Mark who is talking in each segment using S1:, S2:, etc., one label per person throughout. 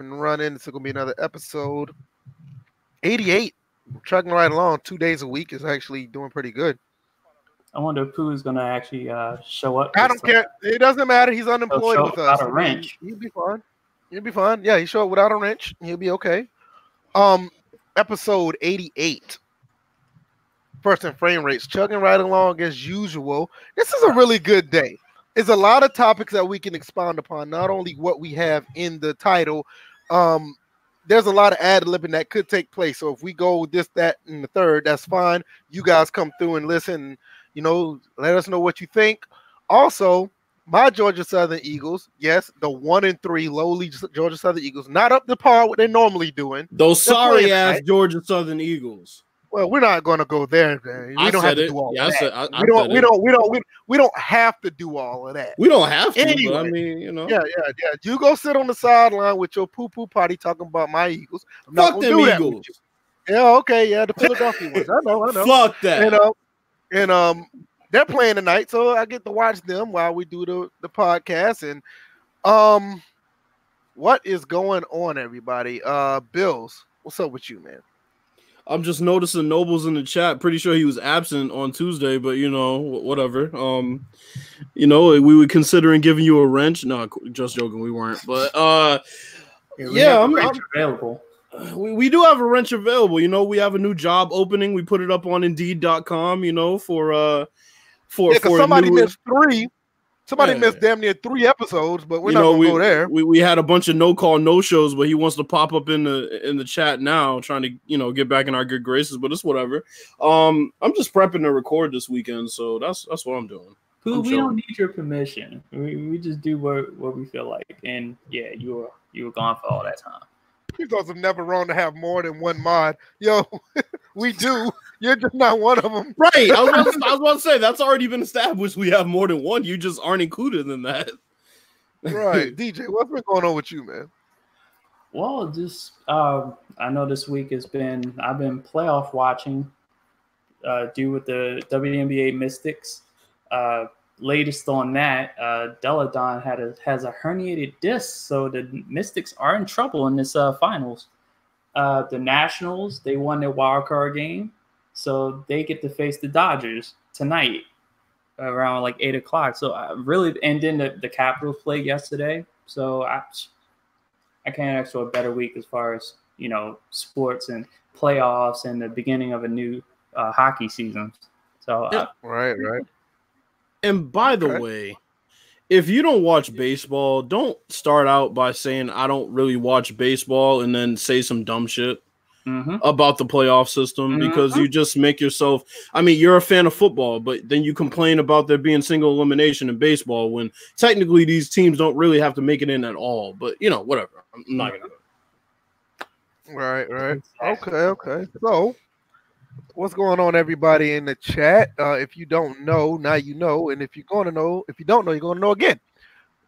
S1: and running. It's gonna be another episode. 88. Trucking right along. Two days a week is actually doing pretty good.
S2: I wonder if gonna actually uh, show up.
S1: I don't care. It doesn't matter. He's unemployed with
S2: without
S1: us.
S2: a wrench.
S1: He, will be fine. He'll be fine. Yeah, he show up without a wrench. He'll be okay. Um, episode 88. First and frame rates, chugging right along as usual. This is a really good day. It's a lot of topics that we can expound upon. Not only what we have in the title, um, there's a lot of ad libbing that could take place. So if we go with this, that, and the third, that's fine. You guys come through and listen. You know, let us know what you think. Also, my Georgia Southern Eagles, yes, the one and three lowly Georgia Southern Eagles, not up to par what they're normally doing.
S3: Those sorry ass. Georgia Southern Eagles.
S1: Well, we're not going to go there. Man. We
S3: I
S1: don't have to
S3: it.
S1: do all
S3: Yeah,
S1: that.
S3: said- I- I
S1: we don't. We don't. We don't. We, we don't have to do all of that.
S3: We don't have to, but I
S1: Anyway.
S3: mean, you know.
S1: Yeah, yeah, yeah. You go sit on the sideline with your poo poo potty talking about my Eagles. I'm
S3: Fuck them
S1: do
S3: Eagles.
S1: Yeah, okay, yeah, the Philadelphia ones. I know, I know.
S3: Fuck that.
S1: You know, and um, they're playing tonight, so I get to watch them while we do the the podcast. And um, what is going on, everybody? Uh, Bills, what's up with you, man?
S3: I'm just noticing Nobles in the chat. Pretty sure he was absent on Tuesday, but you know, whatever. Um, you know, we were considering giving you a wrench. No, just joking, we weren't. But uh,
S2: we
S3: yeah, I'm,
S2: a
S3: I'm-
S2: available.
S3: we, we do have a wrench available. You know, we have a new job opening. We put it up on Indeed.com. You know, for uh, for
S1: Yeah,
S3: for
S1: somebody
S3: new-
S1: missed three. Somebody
S3: Yeah.
S1: missed damn near three episodes, but we're
S3: you
S1: not
S3: know,
S1: gonna
S3: we,
S1: go there.
S3: We, we had a bunch of no call no shows, but he wants to pop up in the in the chat now, trying to you know get back in our good graces. But it's whatever. Um, I'm just prepping to record this weekend, so that's that's what I'm doing.
S2: Pooh,
S3: I'm
S2: we
S3: chilling.
S2: don't need your permission. We, we just do what, what we feel like. And yeah, you were you were gone for all that time.
S1: Because I'm never wrong to have more than one mod. Yo, we do. You're just not one of them.
S3: Right. I was, about to, I was about to say that's already been established. We have more than one. You just aren't included in that.
S1: Right. DJ, what's been going on with you, man?
S2: Well, just um, I know this week has been I've been playoff watching, uh, due with the WNBA Mystics. Uh, latest on that, uh, Delle Donne had a has a herniated disc, so the Mystics are in trouble in this uh, finals. Uh, the Nationals they won their wild card game, so they get to face the Dodgers tonight around like eight o'clock. So I really, and then the, the Capitals played yesterday. So I, I can't ask for a better week as far as you know sports and playoffs and the beginning of a new uh, hockey season. So uh,
S1: Right, right.
S3: And by the
S1: Okay.
S3: way, if you don't watch baseball, don't start out by saying I don't really watch baseball and then say some dumb shit
S2: mhm.
S3: about the playoff system because
S2: Mhm.
S3: you just make yourself I mean, you're a fan of football, but then you complain about there being single elimination in baseball when technically these teams don't really have to make it in at all. But you know, whatever. I'm not gonna
S1: Right, right. Okay, okay. So, what's going on, everybody in the chat? Uh, if you don't know, now you know. And if you're going to know, if you don't know, you're going to know again.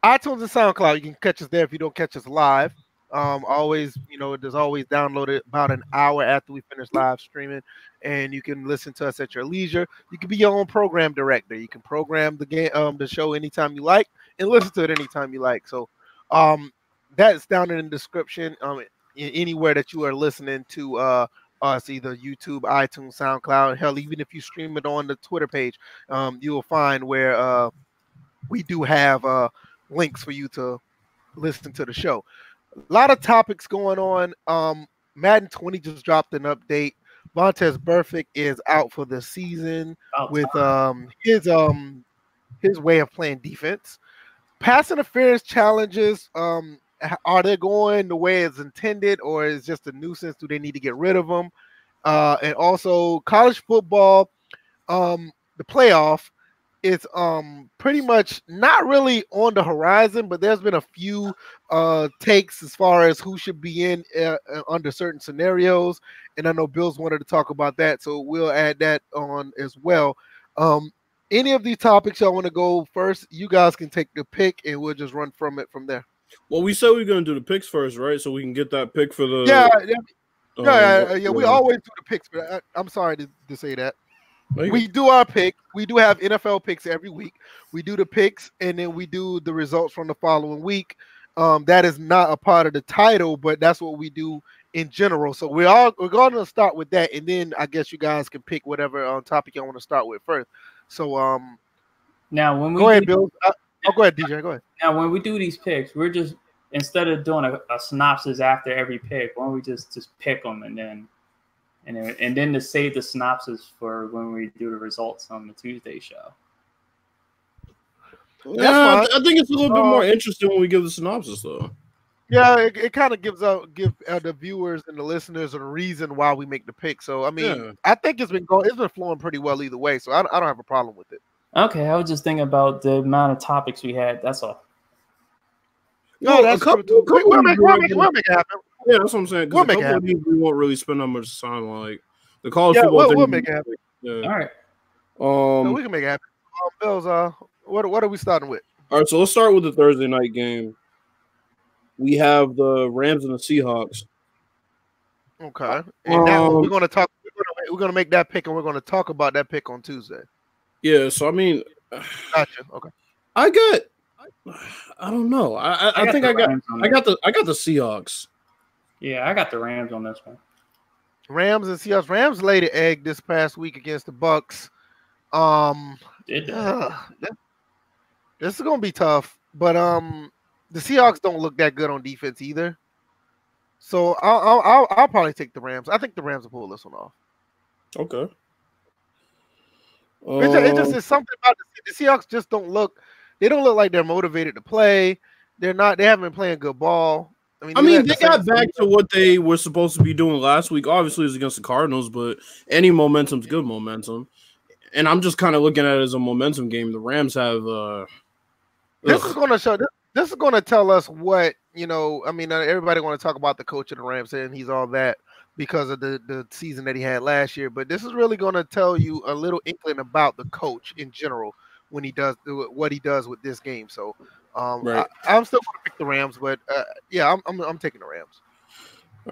S1: iTunes and SoundCloud, you can catch us there if you don't catch us live. Um, always, you know, there's always downloaded about an hour after we finish live streaming, and you can listen to us at your leisure. You can be your own program director. You can program the game, um, the show anytime you like, and listen to it anytime you like. So, um, that's down in the description. Um, anywhere that you are listening to uh us, either YouTube, iTunes, SoundCloud, hell, even if you stream it on the Twitter page, um, you will find where uh we do have uh links for you to listen to the show. A lot of topics going on. Um Madden 20 just dropped an update. Vontaze Burfict is out for the season
S2: About
S1: with um his um his way of playing defense. Pass interference challenges um are they going the way it's intended or is just a nuisance? Do they need to get rid of them? Uh, and also college football, um, the playoff is um pretty much not really on the horizon, but there's been a few uh takes as far as who should be in uh, uh, under certain scenarios, and I know Bills wanted to talk about that, so we'll add that on as well. Um, any of these topics y'all want to go first, you guys can take the pick, and we'll just run from it from there.
S3: Well, we said we are gonna do the picks first, right? So we can get that pick for the
S1: yeah, yeah,
S3: um,
S1: yeah, yeah, yeah, We always do the picks, but I, I'm sorry to, to say that.
S3: no, you-
S1: We do our pick. We do have NFL picks every week. We do the picks, and then we do the results from the following week. Um, that is not a part of the title, but that's what we do in general. So we're all we're going to start with that, and then I guess you guys can pick whatever um, topic you want to start with first. So um,
S2: now when we
S1: go ahead, Bill. Oh, go ahead, DJ. Go ahead.
S2: Now when we do these picks, we're just instead of doing a, a synopsis after every pick, why don't we just just pick them and then and then, and then to save the synopsis for when we do the results on the Tuesday show.
S3: Yeah, I think it's a little bit more interesting when we give the synopsis, though.
S1: Yeah, it, it kind of gives out give uh, the viewers and the listeners a reason why we make the pick. So I mean, yeah. I think it's been going, it's been flowing pretty well either way. So I, I don't have a problem with it.
S2: Okay, I was just thinking about the amount of topics we had. That's all.
S3: No, that's couple, true. Couple we'll, make, we'll, make, we'll make it happen. Yeah, that's what I'm saying. We'll make it happen. We won't really spend that much time on like the college yeah, football.
S1: We'll,
S3: thing.
S1: we'll make it happen.
S2: Yeah. All right.
S3: Um,
S1: no, we can make it happen. Um, Bills, uh, what what are we starting with?
S3: All right, so let's start with the Thursday night game. We have the Rams and the Seahawks.
S1: Okay, and um, we're going to talk. We're going to, we're going to make that pick, and we're going to talk about that pick on Tuesday.
S3: Yeah, so I mean,
S1: gotcha. Okay,
S3: I got. I don't know. I I, I, I think I got I got the I got the Seahawks.
S2: Yeah, I got the Rams on this one.
S1: Rams and Seahawks. Rams laid an egg this past week against the Bucks. Um,
S2: Did uh,
S1: this is gonna be tough, but um, the Seahawks don't look that good on defense either. So I'll I'll I'll, I'll probably take the Rams. I think the Rams will pull this one off.
S3: Okay.
S1: It just, it just is something about the, the Seahawks just don't look. They don't look like they're motivated to play. They're not. They haven't been playing good ball.
S3: I mean, I mean, they got back to what they were supposed to be doing last week. Obviously, it was against the Cardinals, but any momentum's good momentum. And I'm just kind of looking at it as a momentum game. The Rams have. uh
S1: This ugh. is going to show. This, this is going to tell us what you know. I mean, everybody want to talk about the coach of the Rams and he's all that because of the the season that he had last year. But this is really going to tell you a little inkling about the coach in general when he does what he does with this game. So um, right. I, am still going to pick the Rams, but uh, yeah, I'm, I'm, I'm taking the Rams.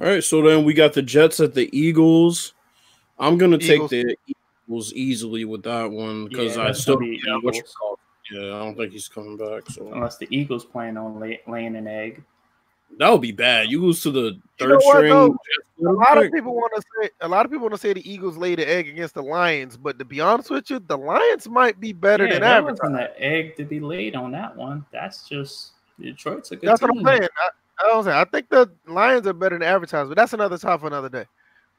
S3: All right, so then we got the Jets at the Eagles. I'm going to take the Eagles easily with that one because yeah, I still yeah, yeah, I don't think he's coming back. So
S2: unless the Eagles plan on lay, laying an egg,
S3: that would be bad. You lose to the third you know
S1: string. a lot of people want to say a lot of people want to say the Eagles laid the egg against the Lions, but to be honest with you, the Lions might be better yeah, than
S2: there
S1: average.
S2: wasn't an egg to be laid on that one. That's just Detroit's a good.
S1: That's
S2: team.
S1: what I'm saying. I, I don't say I think the Lions are better than advertised, but that's another time for another day.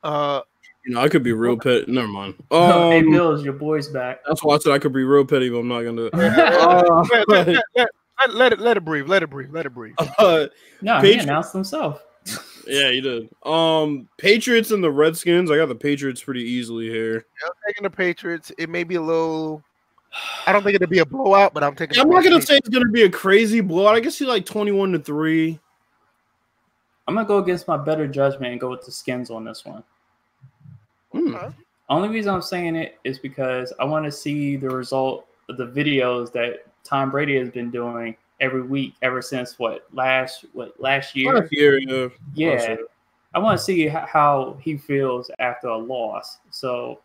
S1: Uh,
S3: you know, I could be real petty. Never mind.
S2: Um, hey, Bills, your boy's back.
S3: That's why I said I could be real petty, but I'm not gonna. uh,
S1: let, let, it let it breathe. Let it breathe. Let it breathe.
S3: Uh,
S2: no, Patri- he announced himself.
S3: yeah, he did. Um, Patriots and the Redskins. I got the Patriots pretty easily here.
S1: Yeah, I'm taking the Patriots. It may be a little. I don't think it'll be a blowout, but I'm taking.
S3: I'm not gonna say it's gonna be a crazy blowout. I guess he like 21 to three.
S2: I'm gonna go against my better judgment and go with the Skins on this one.
S3: Hmm.
S2: Only reason I'm saying it is because I want to see the result of the videos that Tom Brady has been doing every week ever since what last what last year?
S3: Last year, yeah.
S2: Yeah. I want to see how he feels after a loss. So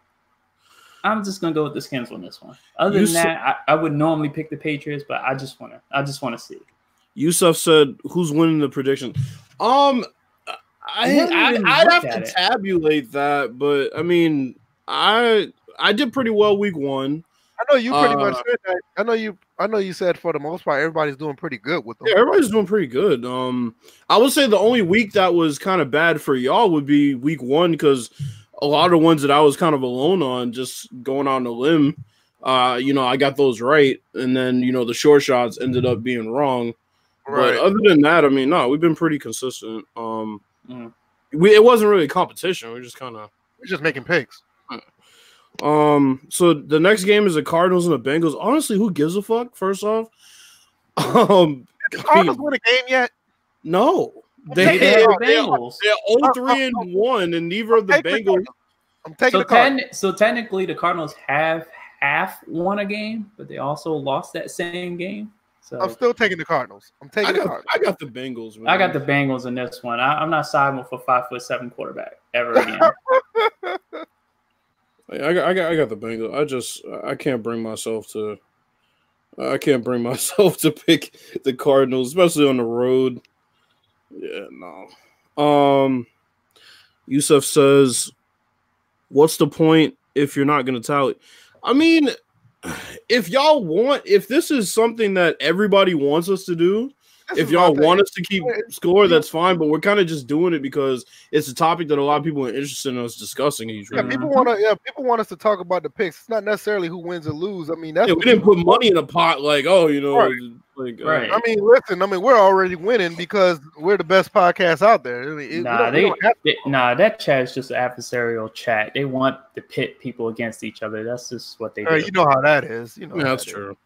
S2: I'm just gonna go with the skins on this one. Other than that, I, I, would normally pick the Patriots, but I just wanna I just wanna see.
S3: Yusuf said, "Who's winning the prediction?" Um, I, I would have to it. tabulate that, but I mean, I I did pretty well week one.
S1: I know you pretty uh, much said that. I know you. I know you said for the most part everybody's doing pretty good with them.
S3: Yeah, everybody's doing pretty good. Um, I would say the only week that was kind of bad for y'all would be week one because a lot of the ones that I was kind of alone on, just going on a limb. Uh, you know, I got those right, and then you know the short shots ended up being wrong. Right. But other than that, I mean, no, we've been pretty consistent. Um, mm. we it wasn't really a competition. We are just kind of
S1: we're just making picks.
S3: Um, so the next game is the Cardinals and the Bengals. Honestly, who gives a fuck? First off, um,
S1: Did the Cardinals win a game yet?
S3: No, they, they, are, they are, they're 3 and one, and neither of the Bengals.
S1: I'm taking
S2: so
S1: the ten,
S2: So technically, the Cardinals have half won a game, but they also lost that same game. So
S1: I'm still taking the Cardinals. I'm taking
S3: I got,
S1: the Cardinals.
S3: I got the Bengals.
S2: Man. I got the Bengals in this one. I, am not siding with a five foot seven quarterback ever again.
S3: I got, I got, I got the Bengals. I just, I can't bring myself to. I can't bring myself to pick the Cardinals, especially on the road. Yeah, no. Um, Yusuf says, "What's the point if you're not going to tally?" I mean, if y'all want, if this is something that everybody wants us to do, if y'all
S1: my thing.
S3: want us to keep score, that's fine. But we're kind of just doing it because it's a topic that a lot of people are interested in us discussing each
S1: Yeah,
S3: week.
S1: people want to. Yeah, people want us to talk about the picks. It's not necessarily who wins or lose. I mean, that's
S3: Yeah, we didn't put money in a pot like, oh, you know,
S1: Right.
S3: like uh,
S1: I mean, listen. I mean, we're already winning because we're the best podcast out there. I mean, it-
S2: Nah, they, they- nah, that chat is just an adversarial chat. They want to pit people against each other. That's just what they
S1: uh,
S2: do.
S1: you know how that is. You know,
S3: Yeah,
S1: how
S3: that's
S1: that is.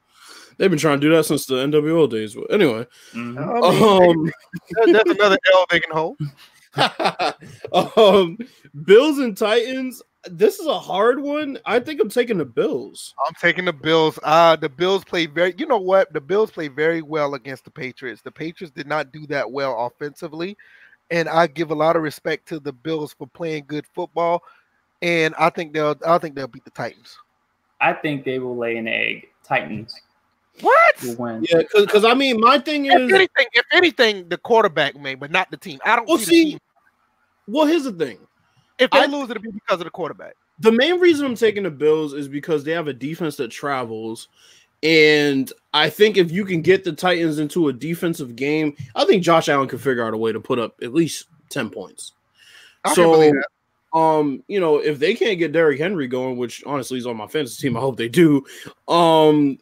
S3: True. They've been trying to do that since the NWO days. But anyway,
S2: Mhm.
S3: Um,
S1: that's another L they can hold.
S3: um, Bills and Titans. This is a hard one. I think I'm taking the Bills.
S1: I'm taking the Bills. Uh the Bills play very. You know what? The Bills play very well against the Patriots. The Patriots did not do that well offensively, and I give a lot of respect to the Bills for playing good football. And I think they'll. I think they'll beat the Titans.
S2: I think they will lay an egg. Titans
S1: What?
S2: win.
S3: Yeah, because I mean, my thing
S1: If
S3: is,
S1: anything, if anything, the quarterback may, but not the team. I don't
S3: Well,
S1: see,
S3: see,
S1: the team.
S3: well, here's the thing.
S1: If they
S3: I-
S1: lose, it'll be because of the quarterback.
S3: The main reason I'm taking the Bills is because they have a defense that travels. And I think if you can get the Titans into a defensive game, I think Josh Allen can figure out a way to put up at least 10 points.
S1: I can
S3: so,
S1: believe that.
S3: um, you know, if they can't get Derrick Henry going, which honestly is on my fantasy team, I hope they do. Um,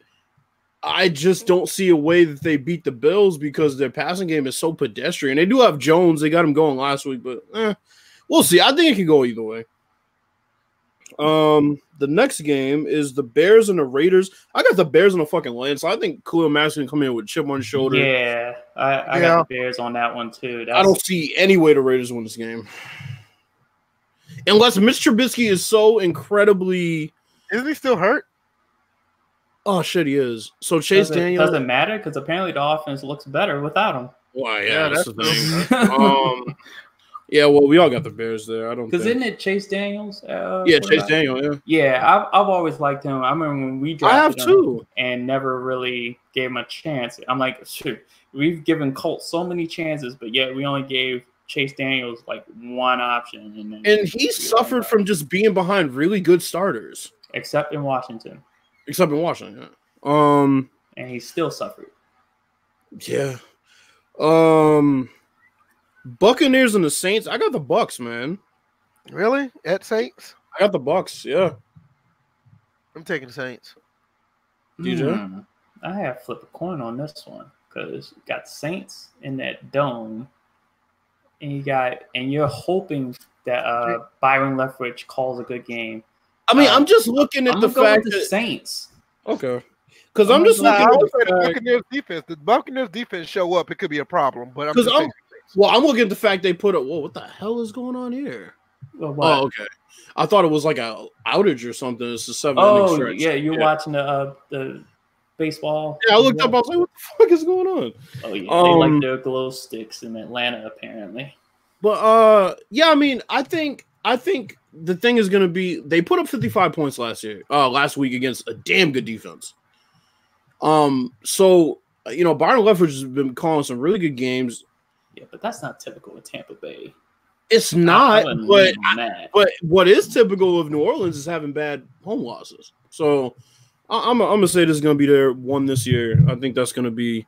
S3: I just don't see a way that they beat the Bills because their passing game is so pedestrian. They do have Jones; they got him going last week, but eh, we'll see. I think it can go either way. Um, the next game is the Bears and the Raiders. I got the Bears on the fucking land, so I think Khalil Mack's gonna come in with chip on his shoulder.
S2: Yeah, I, I
S1: Yeah.
S2: got the Bears on that one too. That's,
S3: I don't see any way the Raiders win this game. Unless Mitch Trubisky is so incredibly
S1: Isn't he still hurt?
S3: Oh shit he is. So Chase
S2: doesn't,
S3: Daniel
S2: doesn't matter because apparently the offense looks better without him.
S3: Why
S1: Yeah,
S3: yeah, that's,
S1: that's
S3: the thing. um Yeah, well we all got the Bears there. I don't
S2: Because isn't it Chase Daniels? Uh,
S3: yeah, Chase
S2: quarterback?
S3: Daniel, yeah.
S2: Yeah, I've, I've always liked him. I remember when we
S3: I have
S2: him
S3: too.
S2: and never really gave him a chance. I'm like, shoot, we've given Colts so many chances, but yet we only gave Chase Daniels like one option. And, then
S3: And he suffered from just being behind really good starters.
S2: except in Washington,
S3: Except in Washington. yeah. Um
S2: and he still suffered.
S3: yeah. Um Buccaneers and the Saints. I got the Bucks, man.
S1: Really? At Saints?
S3: I got the Bucks, yeah.
S1: I'm taking the Saints.
S3: DJ?
S2: Hmm. I have flipped a coin on this one because you got Saints in that dome, and you got and you're hoping that uh Byron Leftwich calls a good game.
S3: I mean,
S2: Uh,
S3: I'm just looking at
S2: I'm
S3: the fact
S2: with the
S3: that
S2: Saints.
S3: okay, because
S2: I'm
S3: I'm just looking
S1: I
S3: at
S1: would say
S3: the
S1: the. Buccaneers defense. The Buccaneers defense show up, it could be a problem. But I'm
S3: 'Cause
S1: just
S3: I'm-
S1: taking the Saints.
S3: Well, I'm looking at the fact they put up. Whoa, what the hell is going on here?
S2: Well, what?
S3: Oh, okay. I thought it was like a outage or something. It's a seven
S2: Oh,
S3: inning stretch.
S2: yeah, you're
S3: yeah.
S2: watching the uh, the baseball.
S3: Yeah, I looked up. I was like, "What the fuck is going on?"
S2: Oh yeah, they
S3: Um,
S2: like their glow sticks in Atlanta apparently.
S3: But uh, yeah, I mean, I think I think the thing is going to be they put up 55 points last year, uh, last week against a damn good defense. Um, so you know, Byron Leftwich has been calling some really good games.
S2: Yeah, but that's not typical of Tampa Bay.
S3: It's not, but but what is typical of New Orleans is having bad home losses. So I- I'm I'm gonna say this is gonna be their one this year. I think that's gonna be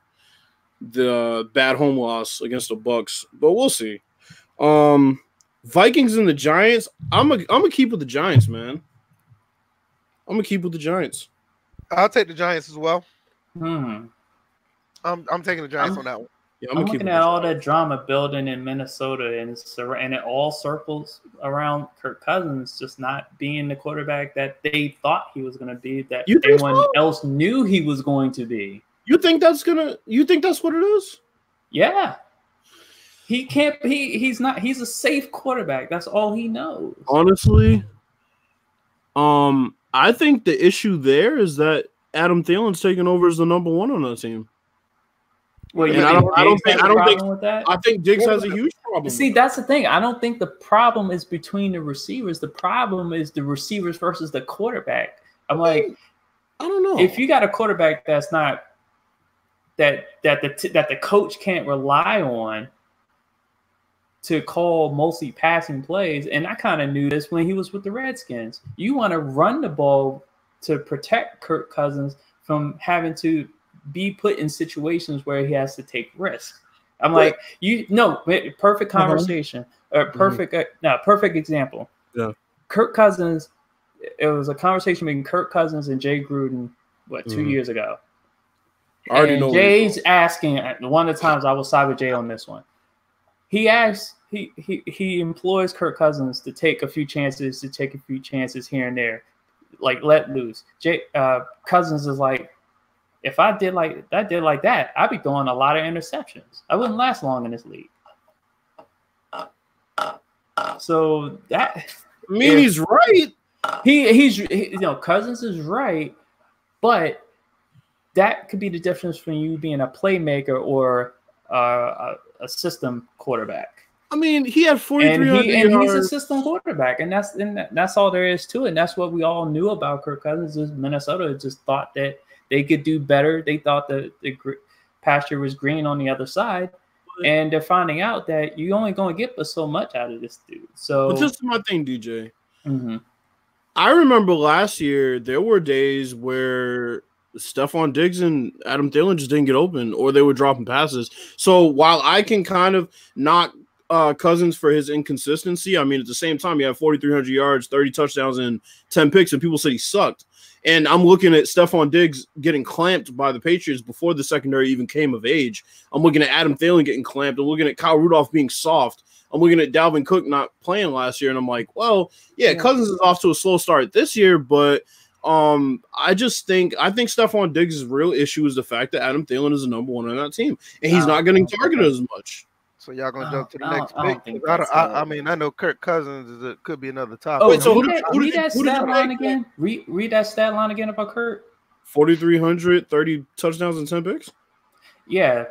S3: the bad home loss against the Bucks, but we'll see. Um, Vikings and the Giants. I'm a I'm gonna keep with the Giants, man. I'm gonna keep with the Giants.
S1: I'll take the Giants as well.
S2: Hmm.
S1: I'm, I'm taking the Giants
S2: I'm-
S1: on that one.
S3: Yeah,
S2: I'm,
S3: gonna keep
S2: looking at all that drama building in Minnesota and sur- and it all circles around Kirk Cousins just not being the quarterback that they thought he was going to be, that
S3: You
S2: everyone
S3: so?
S2: else knew he was going to be.
S3: You think that's gonna? You think that's what it is?
S2: Yeah. He can't he he's not he's a safe quarterback. That's all he knows.
S3: Honestly, um, I think the issue there is that Adam Thielen's taking over as the number one on that team.
S2: Well,
S3: And I don't- I don't think- I don't think-
S2: with that?
S3: I think Diggs has a huge problem.
S2: See, that's the thing. I don't think the problem is between the receivers. The problem is the receivers versus the quarterback. I'm like,
S3: I don't know.
S2: If you got a quarterback that's not that that the that the coach can't rely on to call mostly passing plays, and I kind of knew this when he was with the Redskins. You want to run the ball to protect Kirk Cousins from having to be put in situations where he has to take risks. I'm like, you no perfect
S3: Uh-huh.
S2: conversation or
S3: Mm-hmm.
S2: perfect uh, no perfect example.
S3: Yeah.
S2: Kirk Cousins. It was a conversation between Kirk Cousins and Jay Gruden. What 2
S3: Mhm.
S2: years ago?
S3: I already
S2: and
S3: know.
S2: Jay's asking one of the times I will side with Jay on this one. He asks he he he employs Kirk Cousins to take a few chances, to take a few chances here and there, like let loose. Jay uh, Cousins is like, if I did like that, did like that, I'd be throwing a lot of interceptions. I wouldn't last long in this league. So that
S3: I mean, he's right.
S2: he he's he, you know Cousins is right, but that could be the difference between you being a playmaker or uh, a, a system quarterback.
S3: I mean, he had
S2: And
S3: 4,300
S2: he and he's a system quarterback, and that's and that's all there is to it. And that's what we all knew about Kirk Cousins. Is Minnesota just thought that they could do better. They thought that the pasture was green on the other side. And they're finding out that you only going to get but so much out of this dude. So
S3: But this is my thing, DJ.
S2: Mhm.
S3: I remember last year there were days where Stefon Diggs and Adam Thielen just didn't get open, or they were dropping passes. So while I can kind of knock uh, Cousins for his inconsistency, I mean at the same time he had 4,300 yards, 30 touchdowns, and 10 picks, and people said he sucked. And I'm looking at Stefon Diggs getting clamped by the Patriots before the secondary even came of age. I'm looking at Adam Thielen getting clamped. I'm looking at Kyle Rudolph being soft. I'm looking at Dalvin Cook not playing last year, and I'm like, well, yeah,
S2: Yeah.
S3: Cousins is off to a slow start this year, but um, I just think I think Stefon Diggs' real issue is the fact that Adam Thielen is the number one on that team, and he's
S2: Oh,
S3: not getting targeted as much.
S1: So y'all gonna
S2: I
S1: jump to the
S2: don't-
S1: next
S2: don't- I don't
S1: pick? I, don't- I, I mean, I know Kirk Cousins is a, could be another topic.
S2: Oh,
S3: Wait, so who did-
S2: that,
S3: who
S2: read
S3: did-
S2: that stat line
S3: take?
S2: again. Read, read that stat line again about Kirk.
S3: 4,300, 30 touchdowns and 10 picks.
S2: Yeah,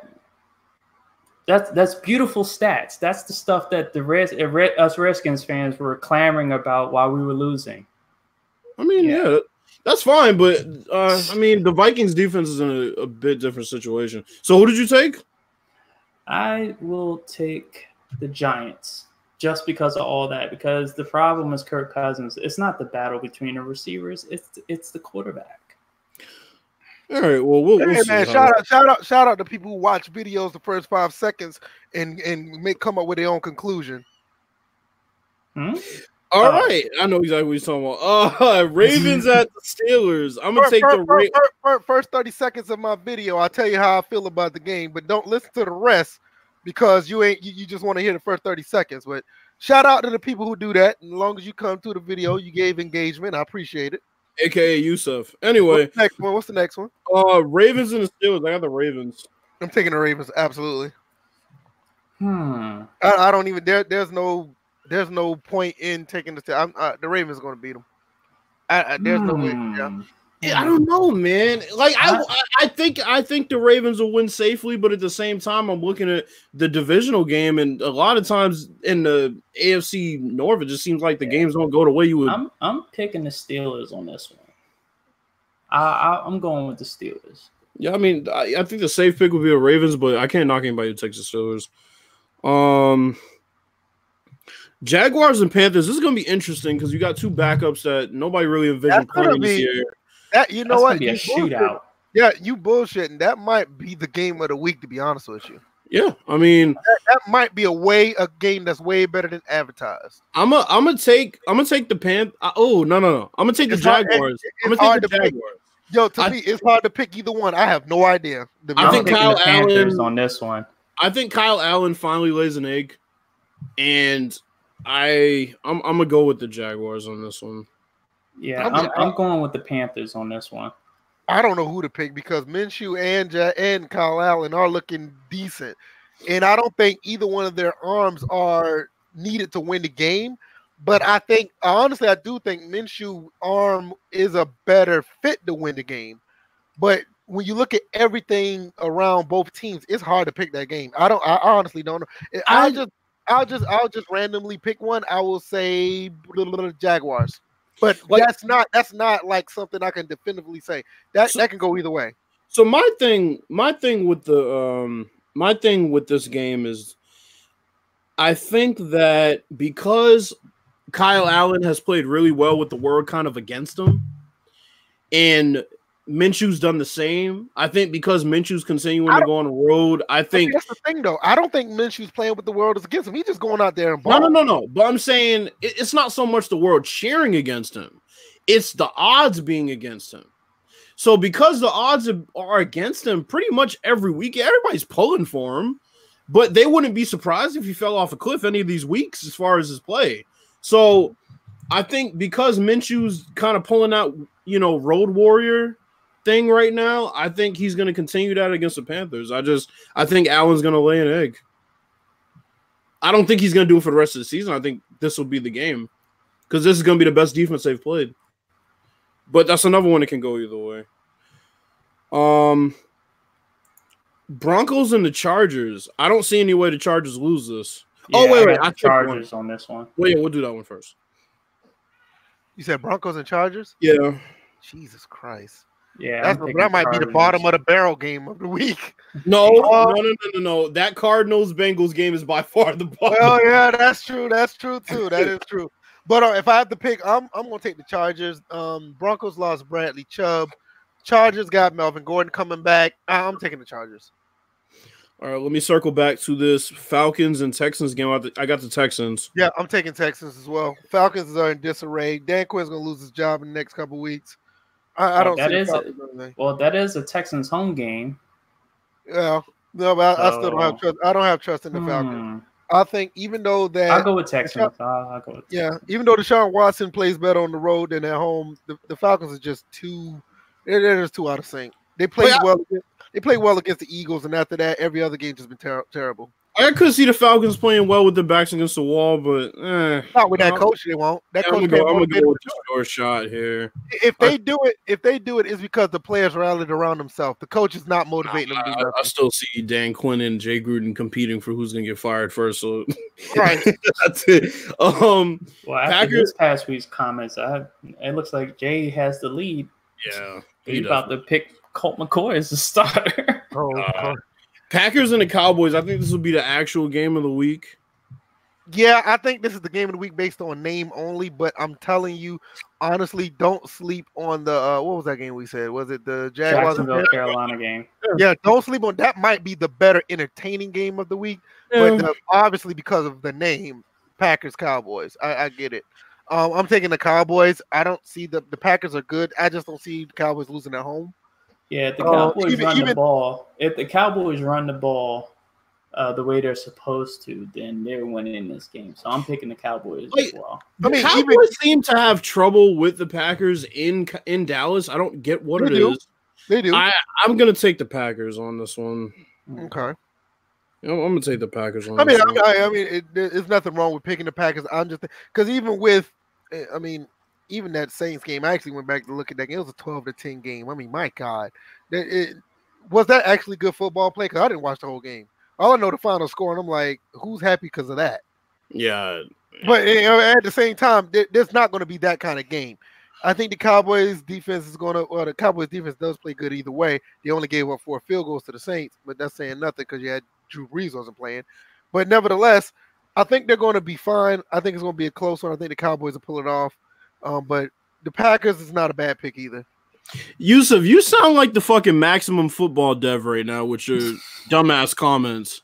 S2: that's that's beautiful stats. That's the stuff that the Reds, uh, us Redskins fans were clamoring about while we were losing.
S3: I mean,
S2: Yeah.
S3: yeah, that's fine, but uh, I mean, the Vikings defense is in a, a bit different situation. So, who did you take?
S2: I will take the Giants just because of all that. Because the problem is Kirk Cousins. It's not the battle between the receivers. It's it's the quarterback.
S3: All right, well, we'll, we'll
S1: Hey
S3: see
S1: man, shout out, shout out, shout out to people who watch videos the first five seconds and and make come up with their own conclusion.
S2: Hmm?
S3: All
S2: Uh,
S3: right, I know exactly what you're talking about. Uh, Ravens at the Steelers. I'm gonna
S1: First,
S3: take the
S1: first,
S3: Ra-
S1: first, first- first- first thirty seconds of my video, I'll tell you how I feel about the game, but don't listen to the rest because you ain't you, you just want to hear the first thirty seconds. But shout out to the people who do that. As long as you come to the video, you gave engagement. I appreciate it.
S3: aka Yusuf. Anyway,
S1: What's the next one? What's the next one?
S3: uh, Ravens and the Steelers. I got the Ravens.
S1: I'm taking the Ravens. Absolutely.
S2: Hmm.
S1: I, I don't even there. There's no there's no point in taking the. I'm, uh, the Ravens going to beat them. I, I, there's no way. Yeah.
S2: Hmm.
S3: I don't know, man. Like I, I, I think I think the Ravens will win safely, but at the same time, I'm looking at the divisional game, and a lot of times in the AFC North, it just seems like the games don't go the way you would.
S2: I'm I'm picking the Steelers on this one. I, I I'm going with the Steelers.
S3: Yeah, I mean, I, I think the safe pick would be the Ravens, but I can't knock anybody who takes the Steelers. Um, Jaguars and Panthers. This is going to be interesting because you got two backups that nobody really envisioned
S1: That's gonna
S3: playing this year.
S1: That you know
S2: That's
S1: what?
S2: gonna be a
S1: You bullshit.
S2: shootout.
S1: Yeah, you bullshitting. That might be the game of the week. To be honest with you,
S3: Yeah, I mean,
S1: that might be a way a game that's way better than advertised.
S3: I'm a, I'm gonna take, I'm gonna take the Pan. uh, Oh no, no, no! I'm gonna take the
S1: It's hard-
S3: Jaguars.
S1: it's
S3: I'm gonna
S1: hard
S3: take the
S1: to pick. Yo, to
S3: I-
S1: me, it's hard to pick either one. I have no idea. to
S3: I think Kyle
S2: the Panthers
S3: Allen-
S2: on this one.
S3: I think Kyle Allen finally lays an egg, and I, I'm, I'm gonna go with the Jaguars on this one.
S2: Yeah,
S1: I'm-
S2: I'm, I'm going with the Panthers on this one.
S1: I don't know who to pick because Minshew and ja- and Kyle Allen are looking decent, and I don't think either one of their arms are needed to win the game. But I think honestly, I do think Minshew arm is a better fit to win the game. But when you look at everything around both teams, it's hard to pick that game. I don't. I honestly don't know. I
S3: I-
S1: just. I'll just. I'll just randomly pick one. I will say Jaguars. But
S3: Like-
S1: that's not that's not like something I can definitively say. That
S3: So-
S1: that can go either way.
S3: So my thing, my thing with the um, my thing with this game is, I think that because Kyle Allen has played really well with the world kind of against him, and Minshew's done the same. I think because Minshew's continuing to go on the road, I
S1: think that's the thing, though. I don't think Minshew's playing with the world is against him. He's just going out there and
S3: no,
S1: balling.
S3: no, no, no. But I'm saying it- it's not so much the world cheering against him; it's the odds being against him. So because the odds are- are against him pretty much every week, everybody's pulling for him. But they wouldn't be surprised if he fell off a cliff any of these weeks as far as his play. So I think because Minshew's kind of pulling out, you know, road warrior thing right now, I think he's going to continue that against the Panthers. I just I think Allen's going to lay an egg. I don't think he's going to do it for the rest of the season. I think this will be the game because this is going to be the best defense they've played. But that's another one that can go either way. Um, Broncos and the Chargers. I don't see any way the Chargers lose this. oh
S2: Yeah,
S3: wait,
S2: I
S3: wait,
S2: got
S3: I
S2: the
S3: one.
S2: Chargers on this one.
S3: Wait, we'll do that one first.
S1: You said Broncos and Chargers?
S3: Yeah,
S1: Jesus Christ.
S2: Yeah,
S1: That's,
S2: I'm picking
S1: that might be the bottom of the barrel game of the week.
S3: no,
S1: Uh,
S3: no, no, no, no, no. That Cardinals Bengals game is by far the bottom.
S1: Well, yeah, that's true. That's true too. That is true. But uh, if I have to pick, I'm I'm gonna take the Chargers. Um, Broncos lost Bradley Chubb. Chargers got Melvin Gordon coming back. I- I'm taking the Chargers.
S3: All right, let me circle back to this Falcons and Texans game. I I got the Texans.
S1: Yeah, I'm taking Texans as well. Falcons are in disarray. Dan Quinn's gonna lose his job in the next couple weeks. I, I don't
S2: that
S1: see
S2: is a-
S1: Falcons doing anything.
S2: Well, that is a Texans home game.
S1: Yeah, no, but I, I still don't have trust. I don't have trust in the Falcons.
S2: Hmm.
S1: I think even though that
S2: I'll go with Texans. I'll, I'll go with
S1: Yeah, even though Deshaun Watson plays better on the road than at home, the, the Falcons are just too they're, they're just too out of sync. They played
S3: But I-
S1: well. against- They played well against the Eagles, and after that, every other game just been ter- terrible.
S3: I could see the Falcons playing well with their backs against the wall, but eh.
S1: Not with that
S3: No.
S1: coach, they won't. That
S3: I'm gonna
S1: coach
S3: go, I'm gonna
S1: motivate
S3: go
S1: them
S3: with
S1: to
S3: the short shot here.
S1: If they do it, if they do it, it's because the players rallied around themselves. The coach is not motivating them to do
S3: I, I still see Dan Quinn and Jay Gruden competing for who's gonna get fired first. So
S1: Right.
S3: that's it. Um,
S2: Well, after
S3: Packers-
S2: this past week's comments, I, it looks like Jay has the lead.
S3: yeah,
S2: He's
S3: he
S2: about to pick Colt McCoy as the starter.
S1: Oh,
S3: Uh, Packers and the Cowboys. I think this will be the actual game of the week.
S1: Yeah, I think this is the game of the week based on name only, but I'm telling you, honestly, don't sleep on the uh, what was that game we said? Was it the Jaguars? and
S2: Jacksonville, Carolina game.
S1: Yeah, don't sleep on that. Might be the better entertaining game of the week,
S3: Yeah.
S1: but uh, obviously because of the name, Packers Cowboys. I, I get it. Um, I'm taking the Cowboys. I don't see the the Packers are good. I just don't see the Cowboys losing at home.
S2: Yeah, if the
S1: Uh,
S2: Cowboys
S1: even-
S2: run the
S1: even-
S2: ball, if the Cowboys run the ball uh, the way they're supposed to, then they're winning this game. So I'm picking the Cowboys as well.
S1: I mean,
S3: Cowboys
S1: even-
S3: seem to have trouble with the Packers in in Dallas. I don't get what
S1: They
S3: it
S1: do.
S3: is.
S1: They do.
S3: I I'm gonna take the Packers on this one.
S1: okay.
S3: You know, I'm gonna take the Packers on.
S1: I mean,
S3: this
S1: I,
S3: one.
S1: mean, I, I mean, it, there- there's nothing wrong with picking the Packers. I'm just because even with, eh, I mean, even that Saints game, I actually went back to look at that game. It was a 12 to 10 game. I mean, my God, that it, was that actually good football play? Because I didn't watch the whole game. All I know the final score, and I'm like, who's happy because of that?
S3: yeah,
S1: But you know, at the same time, there, there's not going to be that kind of game. I think the Cowboys defense is going to, well, the Cowboys defense does play good either way. They only gave up four field goals to the Saints, but that's saying nothing because you had Drew Brees wasn't playing. But nevertheless, I think they're going to be fine. I think it's going to be a close one. I think the Cowboys will pull it off. Um, but the Packers is not a bad pick either.
S3: Yusuf, you sound like the fucking maximum football dev right now with your dumbass comments.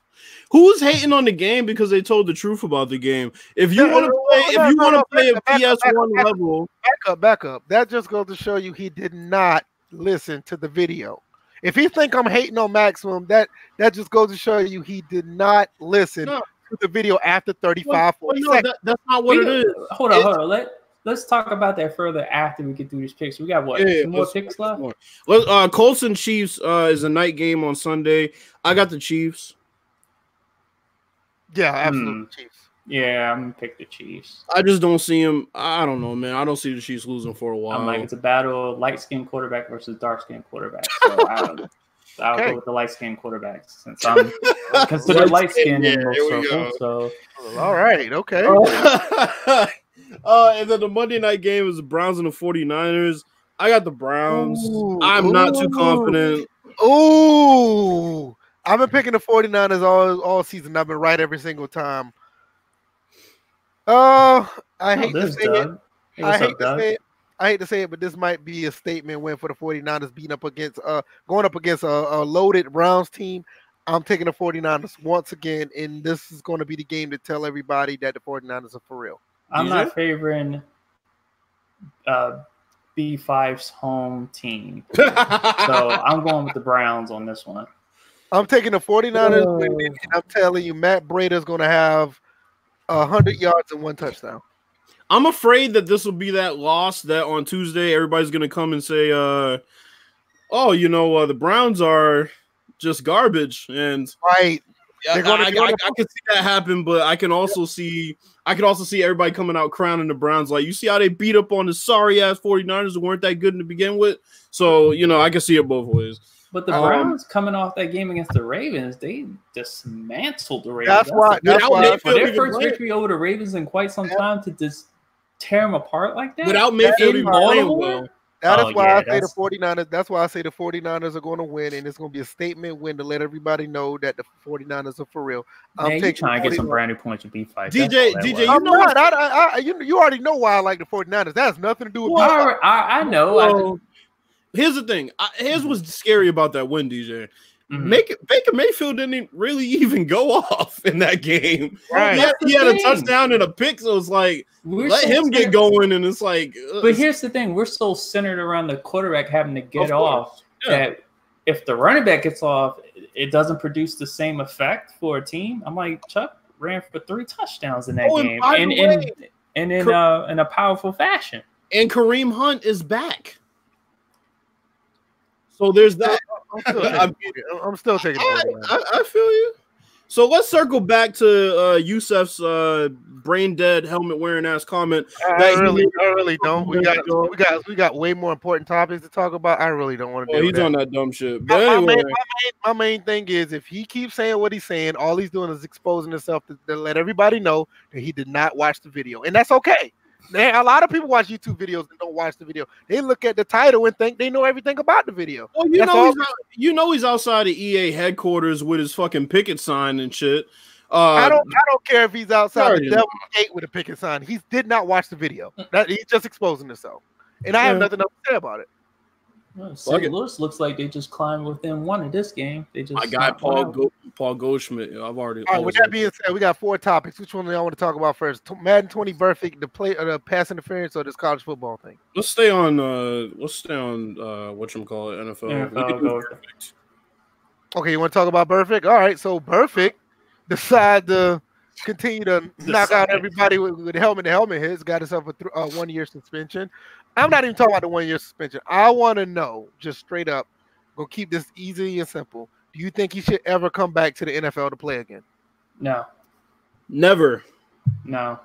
S3: Who's hating on the game because they told the truth about the game? If you
S1: No,
S3: want to play,
S1: no,
S3: if you
S1: no,
S3: want to play
S1: back
S3: a
S1: up, back up, back
S3: PS1
S1: up, back up.
S3: level,
S1: Back up, back up. That just goes to show you he did not listen to the video. If he think I'm hating on Maximum, that that just goes to show you he did not listen
S3: No.
S1: to the video after 35,
S3: well,
S1: 40
S3: no,
S1: seconds.
S3: that, that's not what
S2: We-
S3: it is.
S2: Hold on,
S3: It-
S2: hold on. Let Let's talk about that further after we get through these picks. We got what?
S3: Yeah,
S2: two more
S3: let's-
S2: picks left.
S3: more. Let, uh, Colts and Chiefs uh, is a night game on Sunday. I got the Chiefs.
S1: Yeah, absolutely.
S2: Hmm.
S1: Chiefs.
S2: Yeah, I'm gonna pick the Chiefs.
S3: I just don't see him. I don't know, man. I don't see the Chiefs losing for a while.
S2: I'm like it's a battle of light skinned quarterback versus dark skinned quarterback. So I don't, I'll
S1: Okay.
S2: go with the light skinned quarterbacks since I'm considered light skinned
S3: Yeah,
S2: in most
S3: we
S2: circles. So
S1: All right. Okay.
S3: Oh. Uh, and then the Monday night game is the Browns and the 49ers. I got the Browns.
S1: Ooh,
S3: I'm not too confident.
S1: Ooh, I've been picking the 49ers all all season. I've been right every single time. Uh, I
S2: Oh,
S1: hate to
S2: there's
S1: say it.
S2: Hey,
S1: I hate
S2: up,
S1: to
S2: Doug?
S1: say it. I hate to say it, but this might be a statement win for the 49ers beating up against uh going up against a, a loaded Browns team. I'm taking the 49ers once again, and this is going to be the game to tell everybody that the 49ers are for real.
S2: I'm not favoring uh, B5's home team. So I'm going with the Browns on this one.
S1: I'm taking the 49ers winning, and I'm telling you, Matt Breida's going to have a hundred yards and one touchdown.
S3: I'm afraid that this will be that loss that on Tuesday everybody's gonna come and say, uh, "Oh, you know, uh, the Browns are just garbage," and
S1: Right.
S3: I,
S1: They're gonna
S3: I,
S1: go
S3: I, I can see that happen, but I can also see I can also see everybody coming out crowning the Browns. Like, you see how they beat up on the sorry ass 49ers who weren't that good to begin with. So, you know, I can see it both ways.
S2: But the
S3: Um,
S2: Browns coming off that game against the Ravens, they dismantled the Ravens.
S1: That's why.
S2: a-
S1: That's
S3: Without
S1: why.
S3: Mayfield
S2: their first
S3: playing.
S2: victory over the Ravens in quite some
S1: Yeah.
S2: time to just tear them apart like that.
S3: Without Mayfield
S2: in
S3: even playing well.
S1: That is
S2: Oh,
S1: why
S2: yeah,
S1: I say the
S2: that's-
S1: 49ers. That's why I say the 49ers are going to win, and it's going to be a statement win to let everybody know that the 49ers are for real. I'm
S2: Man, you
S1: taking
S2: trying to get some brand new points with B5.
S3: DJ DJ, you
S1: I'm
S3: know
S1: not. I, I, I, you, you already know why I like the 49ers. That has nothing to do with
S2: Well,
S1: me.
S2: I, I, I know. I
S3: Well, here's the thing. Here's what's scary about that win, DJ.
S2: Mhm.
S3: Make it, Baker Mayfield didn't really even go off in that game.
S1: Right.
S3: He had, he had a touchdown and a pick, so it's like
S2: We're
S3: let
S2: so
S3: him get going, and it's like. uh,
S2: But here's the thing: we're so centered around the quarterback having to get
S3: Of
S2: off
S3: Yeah.
S2: that if the running back gets off, it doesn't produce the same effect for a team. I'm like Chubb ran for three touchdowns in that
S3: Oh, and
S2: game,
S3: by
S2: and in
S3: way-
S2: and in
S3: Cor-
S2: uh, in a powerful fashion.
S3: and Kareem Hunt is back. So there's that.
S1: I'm still
S3: I'm-
S1: I'm still taking
S3: I, I, I feel you. So let's circle back to uh, Yusef's uh, brain dead helmet wearing ass comment.
S1: I
S3: that he
S1: really, I really don't. We got, we got, we got way more important topics to talk about. I really don't want to
S3: Oh, he's
S1: that.
S3: on that dumb shit. But
S1: My, my main, my, main, my main thing is if he keeps saying what he's saying, all he's doing is exposing himself to, to let everybody know that he did not watch the video, and that's okay. There, a lot of people watch YouTube videos and don't watch the video. They look at the title and think they know everything about the video.
S3: well, you
S1: That's
S3: know, he's out, you know he's outside of EA headquarters with his fucking picket sign and shit. Uh,
S1: I don't, I don't care if he's outside the devil's gate with a picket sign. He did not watch the video. That he's just exposing himself, and I have nothing else to say about it.
S2: Well,
S3: Fuck
S2: St.
S3: it.
S2: Louis looks like they just climbed within one of this game. They just
S3: my guy Paul
S2: out.
S3: Go- Paul Goldschmidt. I've already.
S1: All right. With that being said, we got four topics. Which one do y'all want to talk about first? T- Madden 20 Burfict, the play, or the pass interference, or this college football thing?
S3: Let's stay on. Uh, let's stay on. Uh, what you call it? NFL. We
S2: NFL,
S3: can do
S2: go.
S3: Burfict.
S1: Okay, you want to talk about Burfict? All right, so Burfict decide to continue to knock out everybody with, with helmet to helmet hits. Got himself a th- uh, one year suspension. I'm not even talking about the one year suspension. I want to know, just straight up, go keep this easy and simple. Do you think he should ever come back to the NFL to play again?
S2: No,
S3: Never.
S2: no.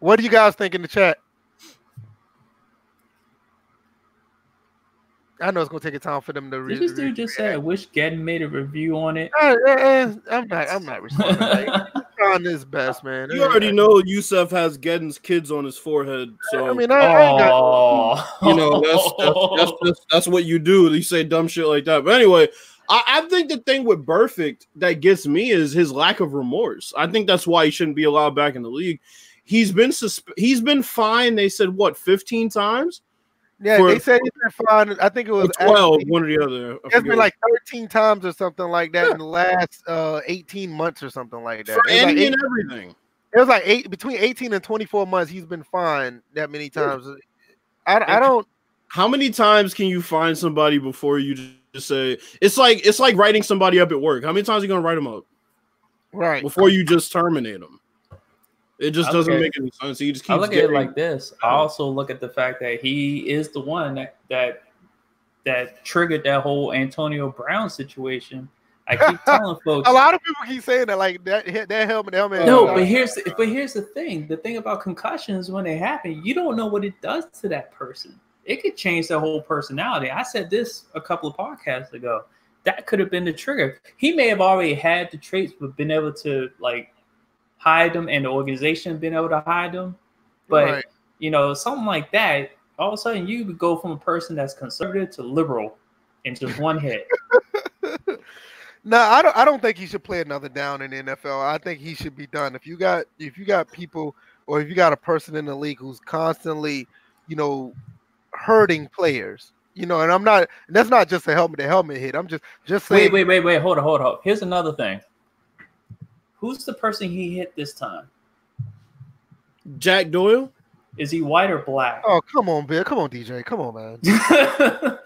S1: What do you guys think in the chat? I know it's gonna take a time for them to
S2: Did
S1: read.
S2: this dude just said, "I wish Gedden made a review on it"?
S1: Uh, I'm not. I'm not responding. Like, he's trying his best, man.
S3: You already know Yusef has Geddon's kids on his forehead, so
S1: I mean, I, I got.
S3: You know that's that's, that's that's that's what you do. You say dumb shit like that. But anyway, I, I think the thing with Burfict that gets me is his lack of remorse. I think that's why he shouldn't be allowed back in the league. He's been susp- he's been fined. They said what fifteen times,
S1: Yeah,
S3: for-
S1: they said he's been fined. I think it was
S3: twelve,
S1: actually-
S3: one or the other.
S1: It's been like 13 times or something like that in the last uh 18 months or something like that.
S3: for
S1: was, like
S3: any
S1: eight,
S3: and everything.
S1: it was like eight between 18 and 24 months. He's been fined that many times. I, I don't.
S3: How many times can you find somebody before you just say it's like it's like writing somebody up at work? How many times are you gonna write them up
S1: Right.
S3: before you just terminate them? It just doesn't
S2: at-
S3: make any sense. He just keeps
S2: I look at it like this. I also look at the fact that he is the one that that that triggered that whole Antonio Brown situation. I keep telling folks.
S1: A lot of people keep saying that like that that helmet helmet.
S2: No, but here's the, but here's the thing. The thing about concussions when they happen, you don't know what it does to that person. It could change their whole personality. I said this a couple of podcasts ago. That could have been the trigger. He may have already had the traits, but been able to like hide them, and the organization been able to hide them. But
S1: Right.
S2: you know, something like that, all of a sudden you could go from a person that's conservative to liberal in just one hit.
S1: No, I don't. I don't think he should play another down in the NFL. I think he should be done. If you got, if you got people, or if you got a person in the league who's constantly, you know, hurting players, you know, and I'm not. And that's not just a helmet to helmet hit. I'm just, just saying.
S2: wait, wait, wait, wait, hold on, hold on. Here's another thing. Who's the person he hit this time?
S3: Jack Doyle.
S2: Is he white or black?
S1: Oh, come on, Bill. Come on, DJ. Come on, man. No,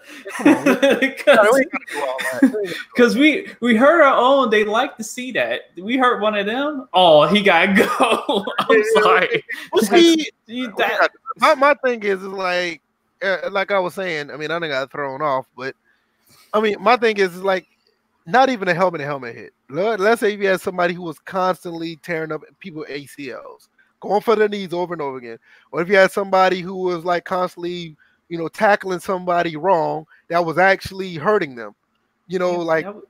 S1: we ain't gotta do all that. We ain't gotta do
S2: Because we we heard our own, they like to see that. We heard one of them. Oh, he gotta go. I'm sorry.
S1: Well, see,
S2: that-
S1: my, my thing is, is like, uh, like I was saying. I mean, I done got thrown off, but I mean, my thing is, is like, not even a helmet to helmet hit. Let- Let's say if you had somebody who was constantly tearing up people ACLs, going for their knees over and over again, or if you had somebody who was like constantly, you know, tackling somebody wrong that was actually hurting them, you know, like
S2: would-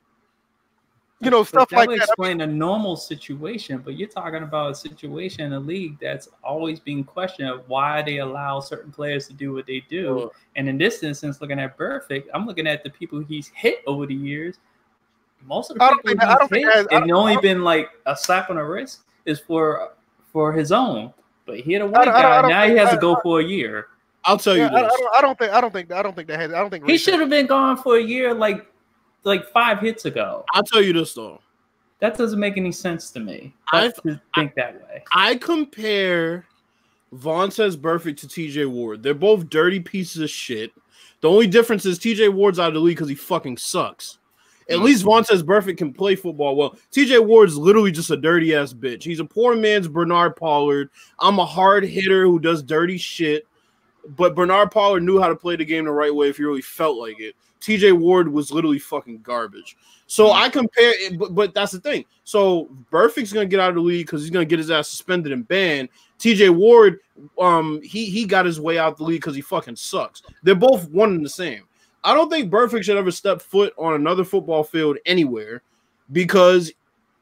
S1: you know
S2: but
S1: stuff
S2: that
S1: like
S2: would
S1: that.
S2: explain a normal situation, but you're talking about a situation in the league that's always being questioned of why they allow certain players to do what they do.
S3: Well,
S2: And in this instance, looking at Burfict, I'm looking at the people he's hit over the years. Most of the
S1: I don't
S2: people
S1: think- I don't
S2: he's
S1: think
S2: hit,
S1: that has- I
S2: and
S1: don't-
S2: only been like a slap on the wrist, is for for his own. But he had a
S1: I
S2: white
S1: don't- I don't- I
S2: guy.
S1: don't
S2: Now he has
S1: I-
S2: to go for a year.
S3: I'll tell
S1: Yeah,
S3: you
S1: I, I
S3: this.
S1: don't, I don't think. I don't think. I don't think that has. I don't think
S2: He should have been gone for a year, like like five hits ago.
S3: I'll tell you this though.
S2: That doesn't make any sense to me.
S3: I-
S2: Not to think that way.
S3: I compare Vontaze Burfict to TJ Ward. They're both dirty pieces of shit. The only difference is TJ Ward's out of the league because he fucking sucks. At least Vontaze Burfict can play football well. TJ Ward's literally just a dirty ass bitch. He's a poor man's Bernard Pollard. I'm a hard hitter who does dirty shit. But Bernard Pollard knew how to play the game the right way if he really felt like it. TJ Ward was literally fucking garbage. So I compare it, but, but that's the thing. So Burfict's gonna get out of the league because he's gonna get his ass suspended and banned. TJ Ward, um, he he got his way out the league because he fucking sucks. They're both one and the same. I don't think Burfict should ever step foot on another football field anywhere because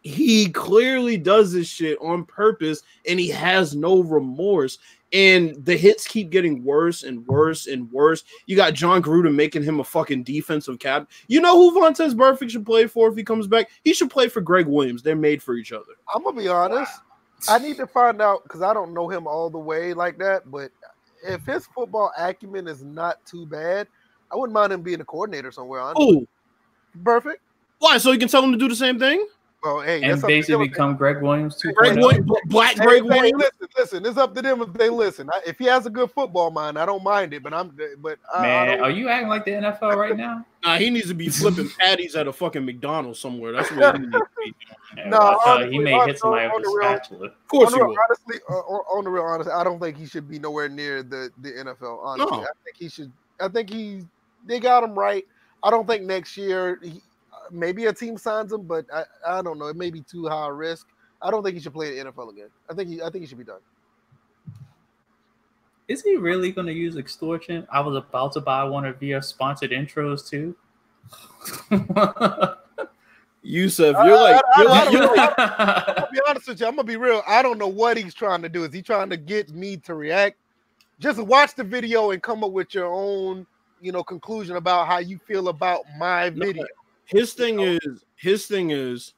S3: he clearly does this shit on purpose and he has no remorse. And the hits keep getting worse and worse and worse. You got Jon Gruden making him a fucking defensive cap. You know who Vontaze Burfict should play for if he comes back? He should play for Gregg Williams. They're made for each other.
S1: I'm gonna be honest. I need to find out because I don't know him all the way like that. But if his football acumen is not too bad, I wouldn't mind him being a coordinator somewhere. On
S3: Oh,
S1: perfect.
S3: why? So you can tell him to do the same thing?
S1: Well, hey,
S2: And
S1: that's
S2: basically become Gregg Williams oh. 2.0.
S3: Gregg Williams, Black
S1: Hey,
S3: Gregg
S1: hey,
S3: Williams.
S1: listen, listen. It's up to them if they listen. I, if he has a good football mind, I don't mind it. But I'm, but I, I
S2: Man,
S1: don't,
S2: are you acting like the NFL right now?
S3: Nah, he needs to be flipping patties at a fucking McDonald's somewhere. That's what he needs to be.
S2: Yeah,
S1: No,
S2: I thought
S1: honestly,
S2: he may
S1: on-
S2: hit somebody with a
S1: the real-
S2: spatula.
S3: Of course
S1: on
S3: he
S1: the,
S3: will.
S1: honestly, uh, on on the real honest, I don't think he should be nowhere near the the NFL. Honestly,
S3: No.
S1: I think he should. I think he they got him right. I don't think next year he, uh, maybe a team signs him, but I, I don't know. It may be too high a risk. I don't think he should play in the NFL again. I think he I think he should be done.
S2: Is he really going to use extortion? I was about to buy one of your sponsored intros too.
S3: Yusuf,
S1: I-
S3: you're
S1: I-
S3: like
S1: I-
S3: you're,
S1: I don't
S3: you're
S1: know.
S3: like
S1: I'll be honest with you. I'm gonna be real. I don't know what he's trying to do. Is he trying to get me to react? Just watch the video and come up with your own, you know, conclusion about how you feel about my
S3: No,
S1: video.
S3: his thing is his thing is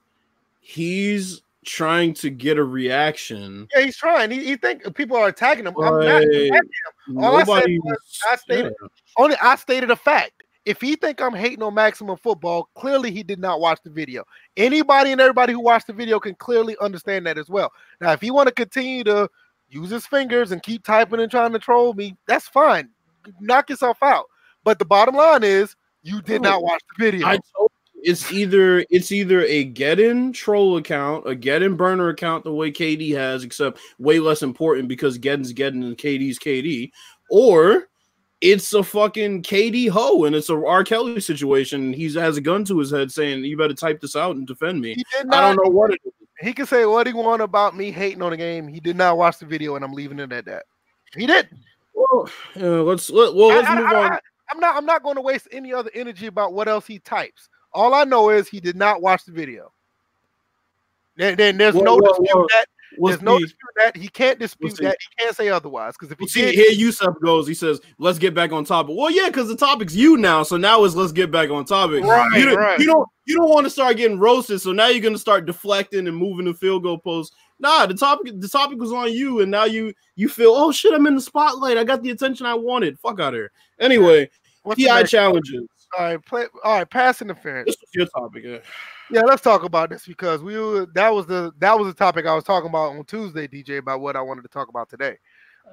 S3: he's trying to get a reaction.
S1: Yeah, he's trying. He, he think people are attacking him. I'm not attacking him. All I said was, I stated- Only I stated a fact. If he think I'm hating on maximum football, clearly he did not watch the video. Anybody and everybody who watched the video can clearly understand that as well. Now, if he want to continue to use his fingers and keep typing and trying to troll me, that's fine. Knock yourself out. But the bottom line is, you did not watch the video.
S3: I told you, it's either it's either a get in troll account, a get in burner account, the way KD has, except way less important because Geddon's getting and KD's KD, or it's a fucking KD hoe and it's a R. Kelly situation. He has a gun to his head saying, You better type this out and defend me.
S1: he did
S3: I don't know what it is.
S1: He can say what he want about me hating on the game. He did not watch the video, and I'm leaving it at that. He didn't.
S3: Well, uh, let's let, well let's
S1: I,
S3: move
S1: I,
S3: on.
S1: I, am not. I'm not going to waste any other energy about what else he types. All I know is he did not watch the video. Then, then there's no dispute that There's no dispute that he can't dispute that. He can't say otherwise because if he
S3: see, here Yusuf goes. He says, "Let's get back on topic." Well, yeah, because the topic's you now. So now is let's get back on topic.
S1: Right,
S3: you don't,
S1: right.
S3: You don't. You don't want to start getting roasted. So now you're gonna start deflecting and moving the field goal post. Nah, the topic. The topic was on you, and now you you feel, oh shit, I'm in the spotlight. I got the attention I wanted. Fuck out of here. Anyway,
S1: what's the P.I.
S3: challenges.
S1: all right, play, all right, pass interference.
S3: This was your topic. Yeah.
S1: Yeah, let's talk about this because we were, that was the that was the topic I was talking about on Tuesday, DJ, about what I wanted to talk about today.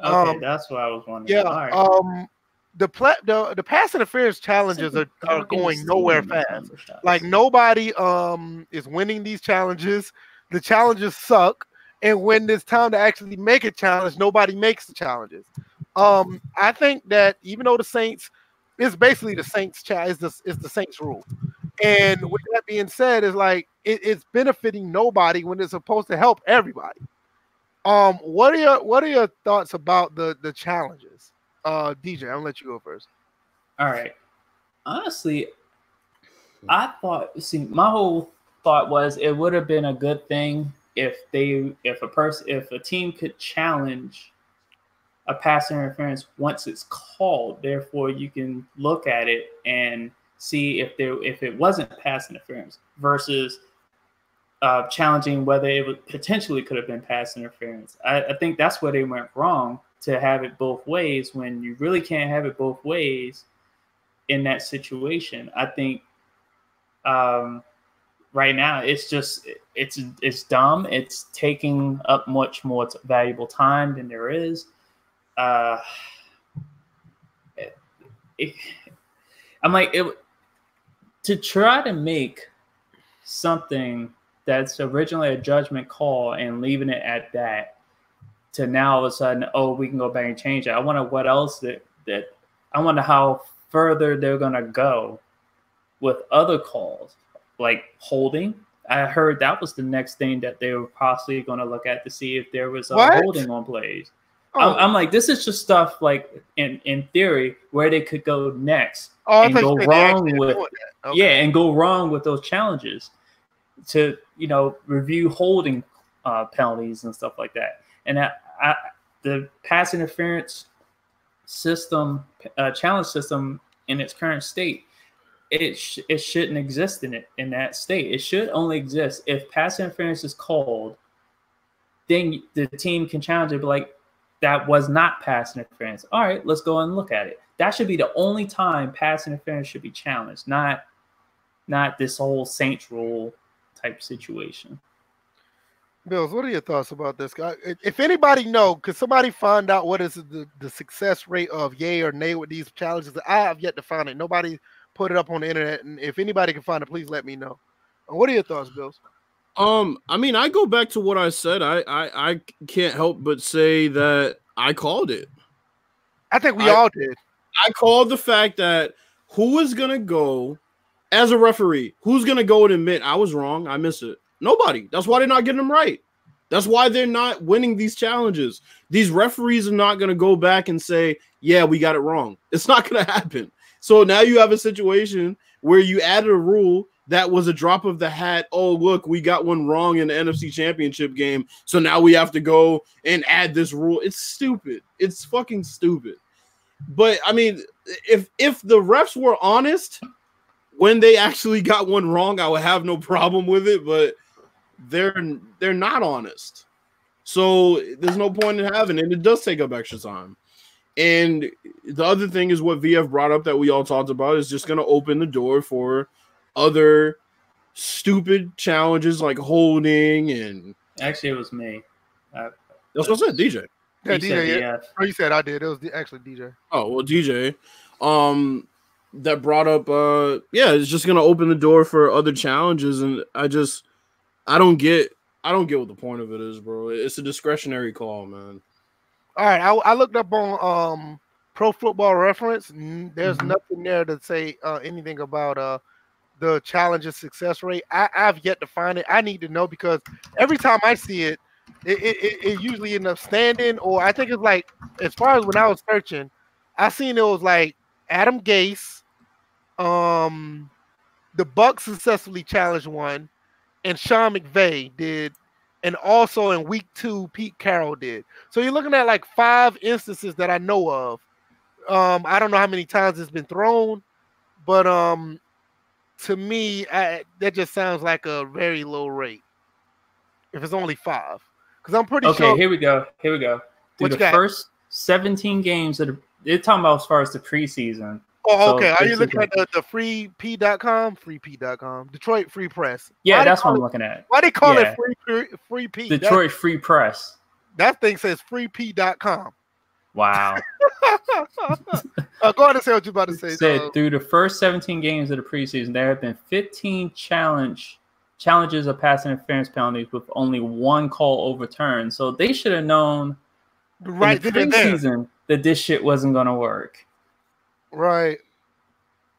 S2: Okay,
S1: Um,
S2: that's what I was wondering.
S1: Yeah,
S2: All right.
S1: um, the pla- the the pass interference challenges are, are
S2: dark in the
S1: going nowhere
S2: steam in the
S1: fast. Like nobody um is winning these challenges. The challenges suck, and when it's time to actually make a challenge, nobody makes the challenges. Um, I think that even though the Saints, it's basically the Saints challenge, is the it's the Saints rule. And with that being said, is like it, it's benefiting nobody when it's supposed to help everybody. Um, what are your what are your thoughts about the the challenges? Uh, DJ, I'm gonna let you go first.
S2: All right. Honestly, I thought. See, my whole thought was it would have been a good thing if they, if a person, if a team could challenge a pass interference once it's called. Therefore, you can look at it and see if there, if it wasn't pass interference versus uh, challenging whether it potentially could have been pass interference. I, I think that's where they went wrong to have it both ways when you really can't have it both ways in that situation. I think um, right now it's just it's it's dumb. It's taking up much more valuable time than there is. Uh, it, it- I'm like it to try to make something that's originally a judgment call and leaving it at that to now all of a sudden, oh, we can go back and change it. I wonder what else that that I wonder how further they're gonna go with other calls, like holding. I heard that was the next thing that they were possibly going to look at to see if there was a
S1: What?
S2: holding on plays.
S1: Oh,
S2: I'm, I'm like, this is just stuff like in in theory where they could go next
S1: oh,
S2: and go wrong with-
S1: Okay.
S2: yeah, and go wrong with those challenges to you know review holding uh, penalties and stuff like that. And I, I, the pass interference system, uh, challenge system in its current state, it sh- it shouldn't exist in it in that state. It should only exist if pass interference is called. Then the team can challenge it, but like that was not pass interference. All right, let's go and look at it. That should be the only time pass interference should be challenged, not not this whole Saints rule type situation.
S1: Bills, what are your thoughts about this guy? If- anybody know, could somebody find out what is the, the success rate of yay or nay with these challenges? I have yet to find it. Nobody put it up on the internet, and if anybody can find it, please let me know. What are your thoughts, Bills?
S3: Um, I mean, I go back to what I said. I I, I can't help but say that I called it.
S1: I think we
S3: I-
S1: all did.
S3: I called the fact that who is gonna go as a referee? Who's gonna go and admit I was wrong? I miss it. Nobody. That's why they're not getting them right. That's why they're not winning these challenges. These referees are not gonna go back and say, "Yeah, we got it wrong." It's not gonna happen. So now you have a situation where you added a rule that was a drop of the hat. Oh, look, we got one wrong in the NFC Championship game. So now we have to go and add this rule. It's stupid. It's fucking stupid. But I mean, if if the refs were honest when they actually got one wrong, I would have no problem with it. But they're they're not honest, so there's no point in having it. It does take up extra time. And the other thing is what VF brought up that we all talked about is just going to open the door for other stupid challenges like holding and
S2: Actually, it was me. Uh,
S3: that's what I said, DJ.
S1: Yeah,
S2: he said
S1: DJ. Yeah. Oh, you said I did. It was actually DJ.
S3: Oh well, DJ, um, that brought up, uh, yeah, it's just gonna open the door for other challenges, and I just, I don't get, I don't get what the point of it is, bro. It's a discretionary call, man.
S1: All right, I, I looked up on um Pro Football Reference. n- There's
S2: Mhm.
S1: nothing there to say uh, anything about uh the challenges success rate. I, I've yet to find it. I need to know because every time I see it, it, it, it, usually ends up standing, or I think it's like as far as when I was searching, I seen it was like Adam Gase, um, the Bucs successfully challenged one, and Sean McVay did, and also in week two, Pete Carroll did. So you're looking at like five instances that I know of. Um, I don't know how many times it's been thrown, but um, to me, I, that just sounds like a very low rate. If it's only five, because I'm pretty
S2: okay,
S1: sure.
S2: here we go. Here we go. Through the first 17 games that are, they're talking about as far as the preseason.
S1: Oh,
S2: So
S1: okay. Are you looking at the, the freep.com? Freep.com. Detroit Free Press.
S2: Yeah,
S1: Why
S2: that's what I'm
S1: it-
S2: looking at.
S1: Why they call
S2: Yeah.
S1: it free free, free P?
S2: Detroit Free Press.
S1: That, thing says freep.com.
S2: Wow.
S1: uh, go ahead and say what you're about to say.
S2: said
S1: uh,
S2: through the first 17 games of the preseason, there have been 15 challenge challenges of pass interference penalties with only one call overturned. So they should have known
S1: right
S2: in the
S1: and there.
S2: preseason that this shit wasn't going to work.
S1: Right.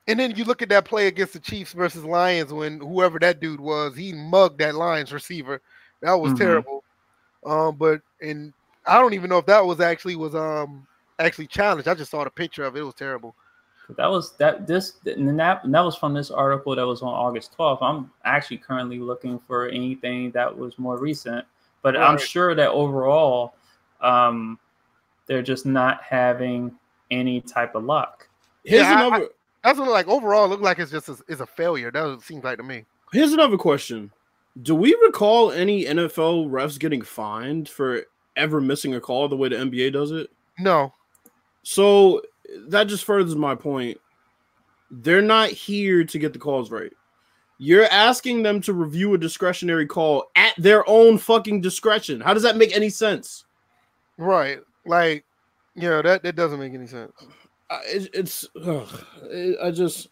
S1: And then you look at that play against the Chiefs versus Lions when whoever that dude was, he mugged that Lions receiver. That was
S2: Mhm.
S1: terrible. Um, but and I don't even know if that was actually was um actually challenged. I just saw the picture of it. It was terrible.
S2: That was that this and that and that was from this article that was on August 12th. I'm actually currently looking for anything that was more recent, but I'm sure that overall, um, they're just not having any type of luck.
S3: Here's
S1: Yeah, I-
S3: another.
S1: That's what like overall look like it's just a, it's a failure. That seems like to me.
S3: Here's another question. Do we recall any NFL refs getting fined for ever missing a call the way the NBA does it?
S1: No.
S3: So that just furthers my point. They're not here to get the calls right. You're asking them to review a discretionary call at their own fucking discretion. How does that make any sense?
S1: Right. Like, yeah, that, that doesn't make any sense.
S3: I- it, it's ugh, it, I just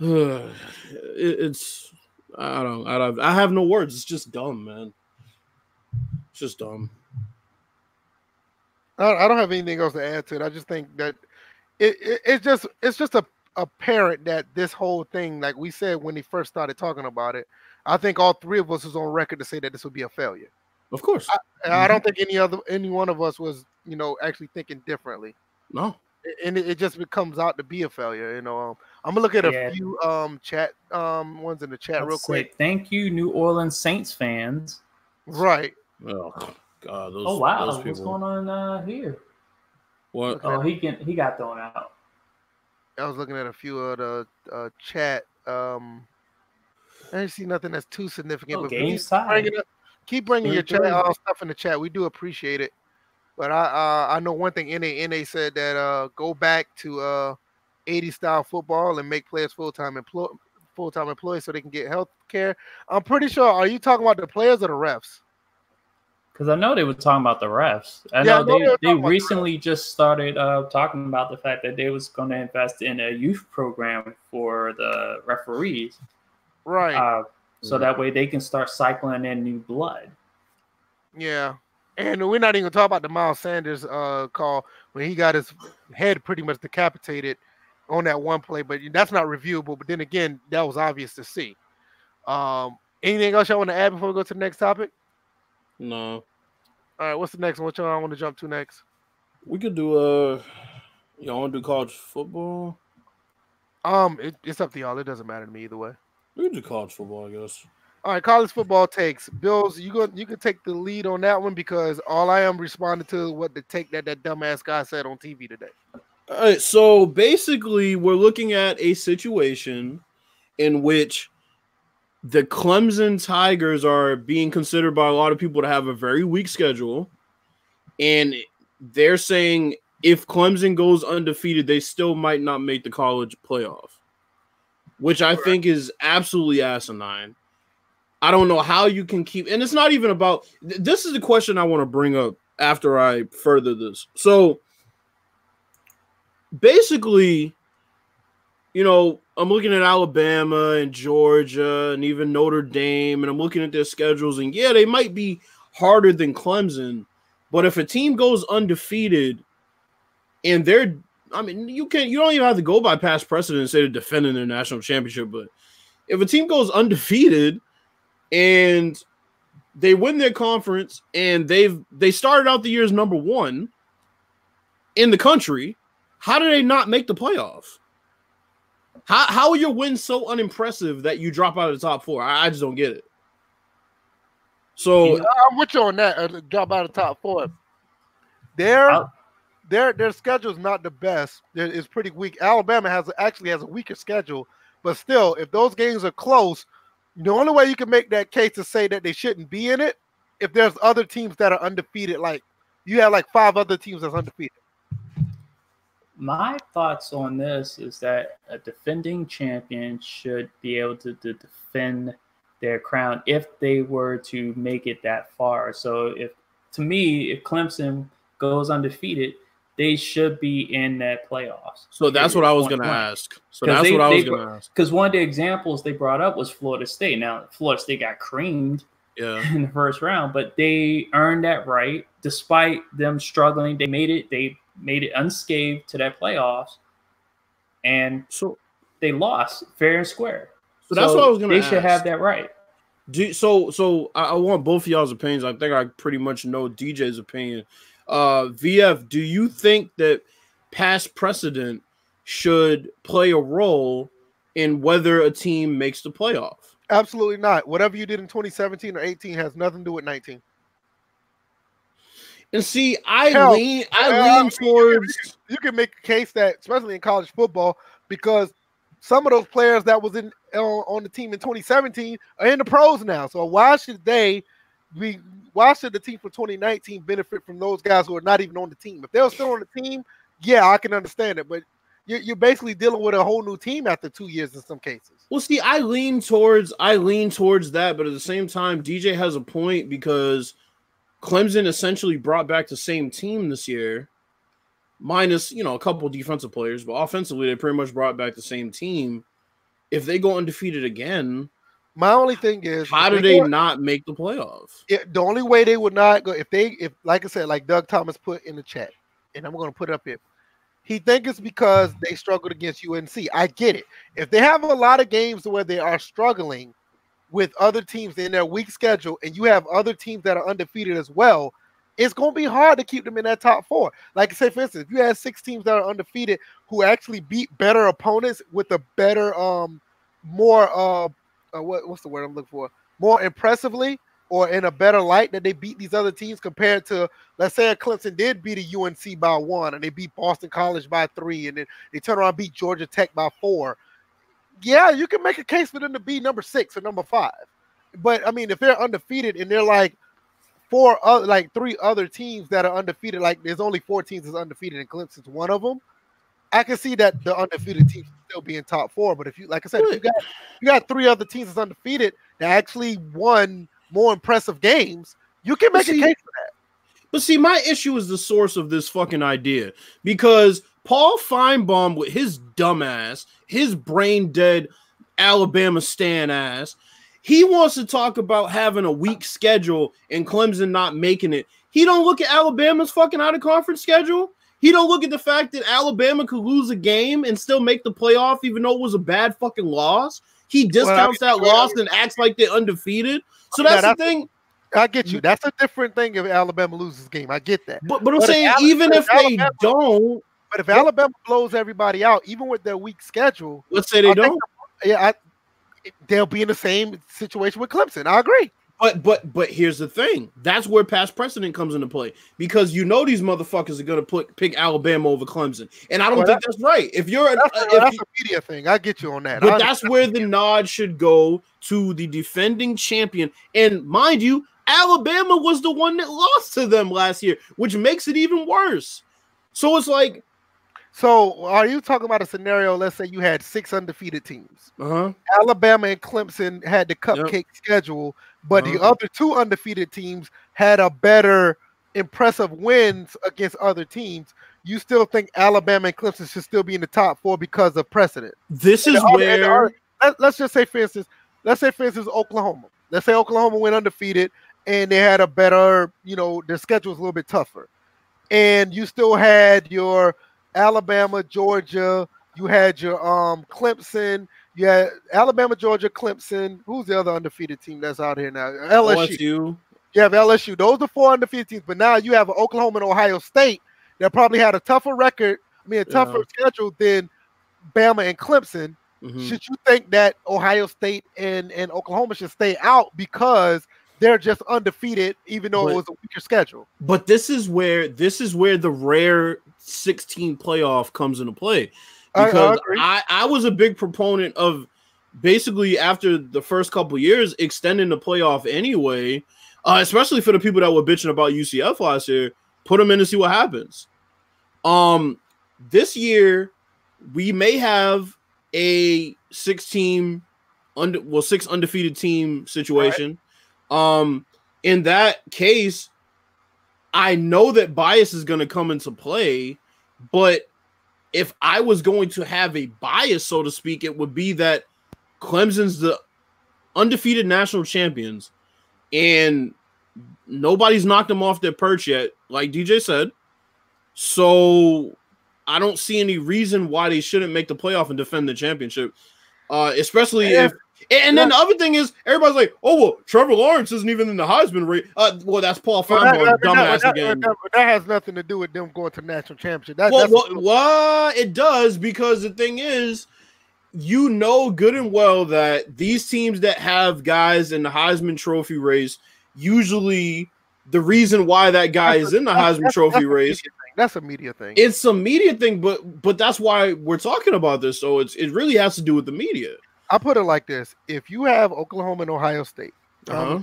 S3: ugh, it, it's I don't I don't I have no words. It's just dumb, man. It's just dumb.
S1: I, I don't have anything else to add to it. I just think that it, it it's just it's just a apparent that this whole thing, like we said when he first started talking about it, I think all three of us was on record to say that this would be a failure.
S3: Of course,
S1: And I don't think any other any one of us was, you know, actually thinking differently.
S3: no.
S1: And it, it just becomes out to be a failure. You know, um, I'm gonna look at a
S2: Yeah.
S1: few um chat um ones in the chat real
S2: Let's say
S1: quick.
S2: thank you, New Orleans Saints fans.
S1: Right.
S3: Oh god, those,
S2: Oh wow,
S3: those
S2: what's going on uh, here?
S3: What?
S2: Oh, he can he got thrown out.
S1: I was looking at a few of the uh, chat. Um, I didn't see nothing that's too significant.
S2: Oh,
S1: but
S2: game's
S1: keep
S2: tied.
S1: bringing, up, keep bringing your chat
S2: Three-three.
S1: uh, stuff in the chat. We do appreciate it. But I uh, I know one thing. NA NA said that uh, go back to uh, 80 style football and make players full time employ full time employees so they can get health care. I'm pretty sure. Are you talking about the players or the refs?
S2: Because I know they were talking about the refs. I
S1: Yeah,
S2: know
S1: know they were
S2: they,
S1: talking
S2: they
S1: the
S2: recently just started uh, talking about the fact that they was going to invest in a youth program for the referees,
S1: Right.
S2: uh, so that way they can start cycling in new blood.
S1: Yeah. And we're not even talking about the Miles Sanders uh, call when he got his head pretty much decapitated on that one play, but that's not reviewable. But then again, that was obvious to see. Um, anything else y'all want to add before we go to the next topic?
S3: No.
S1: All right, what's the next one? What y'all want to jump to next?
S3: We could do uh y'all want to do college football?
S1: Um, it, it's up to y'all. It doesn't matter to me either way.
S3: We could do college football, I guess.
S1: All right, college football takes. Bills, you go you can take the lead on that one because all I am responding to is what the take that that dumbass guy said on TV today.
S3: All right, so basically, we're looking at a situation in which the Clemson Tigers are being considered by a lot of people to have a very weak schedule, and they're saying if Clemson goes undefeated, they still might not make the college playoff, which I think is absolutely asinine. I don't know how you can keep, and it's not even about. This is the question I want to bring up after I further this. So basically, you know, I'm looking at Alabama and Georgia and even Notre Dame, and I'm looking at their schedules, and yeah, they might be harder than Clemson, but if a team goes undefeated and they're I mean, you can't—you don't even have to go by past precedent and say they're defending their national championship, but if a team goes undefeated and they win their conference and they've they started out the year as number one in the country, how do they not make the playoff? How how are your wins so unimpressive that you drop out of the top four? I, I just don't get it. So
S1: I'm with you on that. Uh, drop out of top four. Their
S2: I'll-
S1: their their schedule's not the best. It's pretty weak. Alabama has actually has a weaker schedule, but still, if those games are close, the only way you can make that case to say that they shouldn't be in it if there's other teams that are undefeated. Like you have like five other teams that's undefeated.
S2: My thoughts on this is that a defending champion should be able to, to defend their crown if they were to make it that far. So if to me, if Clemson goes undefeated, they should be in that playoffs.
S3: so that's what I was gonna ask. So that's
S2: they-
S3: what I was gonna ask.
S2: Because one of the examples they brought up was Florida State. Now Florida State got creamed
S3: Yeah.
S2: in the first round, but they earned that right despite them struggling. They made it. They made it unscathed to that playoffs, and
S3: So
S2: they lost fair and square.
S3: so that's what I was gonna
S2: They
S3: ask.
S2: should have that right.
S3: Do, so so I, I want both of y'all's opinions. I think I pretty much know DJ's opinion. Uh VF, do you think that past precedent should play a role in whether a team makes the playoff?
S1: Absolutely not. Whatever you did in 2017 or 18 has nothing to do with 19.
S3: And see, I
S1: Hell,
S3: lean I
S1: uh,
S3: lean towards
S1: You can make a case that, especially in college football, because some of those players that was in on, on the team in 2017 are in the pros now. So why should they be? Why should the team for 2019 benefit from those guys who are not even on the team? If they're still on the team, yeah, I can understand it. But you're, you're basically dealing with a whole new team after two years in some cases.
S3: Well, see, I lean towards I lean towards that, but at the same time, DJ has a point because Clemson essentially brought back the same team this year, minus you know a couple defensive players, but offensively they pretty much brought back the same team. If they go undefeated again,
S1: My only thing is,
S3: how do they not make the playoffs?
S1: it, the only way they would not go if they if like I said, like Doug Thomas put in the chat, and I'm gonna put it up here. He think it's because they struggled against UNC. I get it. If they have a lot of games where they are struggling with other teams in their weak schedule, and you have other teams that are undefeated as well, it's gonna be hard to keep them in that top four. Like I say, for instance, if you had six teams that are undefeated who actually beat better opponents with a better, um, more uh, uh what, what's the word I'm looking for? More impressively, or in a better light that they beat these other teams compared to let's say Clemson did beat a UNC by one and they beat Boston College by three and then they turn around beat Georgia Tech by four. Yeah, you can make a case for them to be number six or number five. But I mean, if they're undefeated and they're like four other like three other teams that are undefeated, like there's only four teams that's undefeated and Clemson's one of them. I can see that the undefeated teams still being top four, but if you like I said, if you got you got three other teams that's undefeated that actually won more impressive games, you can make a case for that.
S3: But see, my issue is the source of this fucking idea because Paul Finebaum, with his dumbass, his brain dead Alabama stan ass, he wants to talk about having a weak schedule and Clemson not making it. He don't look at Alabama's fucking out of conference schedule. He don't look at the fact that Alabama could lose a game and still make the playoff, even though it was a bad fucking loss. He discounts that
S1: well,
S3: loss and acts like they're undefeated. So
S1: Yeah,
S3: that's the thing.
S1: I get you. That's a different thing if Alabama loses game. I get that.
S3: But but I'm
S1: But
S3: saying
S1: Alabama-
S3: even if they don't,
S1: But if Alabama blows everybody out, even with their weak schedule,
S3: let's say they
S1: I
S3: don't.
S1: Yeah, I, they'll be in the same situation with Clemson. I agree.
S3: But but but here's the thing. That's where past precedent comes into play because you know these motherfuckers are gonna put pick Alabama over Clemson, and I don't
S1: Well,
S3: think that's right. If you're
S1: That's,
S3: uh,
S1: a,
S3: if
S1: that's
S3: you-
S1: a media thing. I get you on that.
S3: but
S1: I
S3: that's where the nod should go to the defending champion. And mind you, Alabama was the one that lost to them last year, which makes it even worse. So it's like,
S1: So, are you talking about a scenario? Let's say you had six undefeated teams.
S3: uh huh.
S1: Alabama and Clemson had the cupcake schedule, but the
S3: Uh-huh.
S1: other two undefeated teams had a better, impressive wins against other teams. You still think Alabama and Clemson should still be in the top four because of precedent?
S3: This
S1: And
S3: is
S1: the the
S3: where
S1: let's just say, for instance, let's say, for instance, Oklahoma. Let's say Oklahoma went undefeated and they had a better, you know, their schedule was a little bit tougher. And you still had your Alabama, Georgia, you had your um Clemson, you had Alabama, Georgia, Clemson. Who's the other undefeated team that's out here now? LSU.
S3: LSU.
S1: You have LSU. Those are four undefeated teams, but now you have Oklahoma and Ohio State that probably had a tougher record, I mean a tougher
S3: Yeah.
S1: schedule than Bama and Clemson.
S3: Mhm.
S1: Should you think that Ohio State and, and Oklahoma should stay out because they're just undefeated, even though
S3: But-
S1: it was a weaker schedule.
S3: But this is where this is where the rare 16 playoff comes into play.
S1: I- I
S3: Because. I, I, was a big proponent of basically after the first couple years extending the playoff anyway, uh, especially for the people that were bitching about UCF last year, put them in and see what happens. Um, this year we may have a six team under well six undefeated team situation. Um, in that case, I know that bias is going to come into play, but if I was going to have a bias, so to speak, it would be that Clemson's the undefeated national champions, and nobody's knocked them off their perch yet, like DJ said. So I don't see any reason why they shouldn't make the playoff and defend the championship. Uh, especially if and then the other thing is everybody's like, oh well, Trevor Lawrence isn't even in the Heisman race. Uh, well, that's Paul
S1: But that, that-
S3: dumbass
S1: that-
S3: again.
S1: that- that has nothing to do with them going to the national championship. That,
S3: Well,
S1: that's
S3: what, what it does because the thing is, you know good and well that these teams that have guys in the Heisman Trophy race, usually the reason why that guy
S1: That's
S3: is
S1: a-
S3: in the Heisman
S1: that's-
S3: Trophy
S1: that's
S3: race.
S1: That's a media thing.
S3: it's a media thing. But but that's why we're talking about this. So it's it really has to do with the media.
S1: I put it like this: If you have Oklahoma and Ohio State, um,
S3: Uh-huh.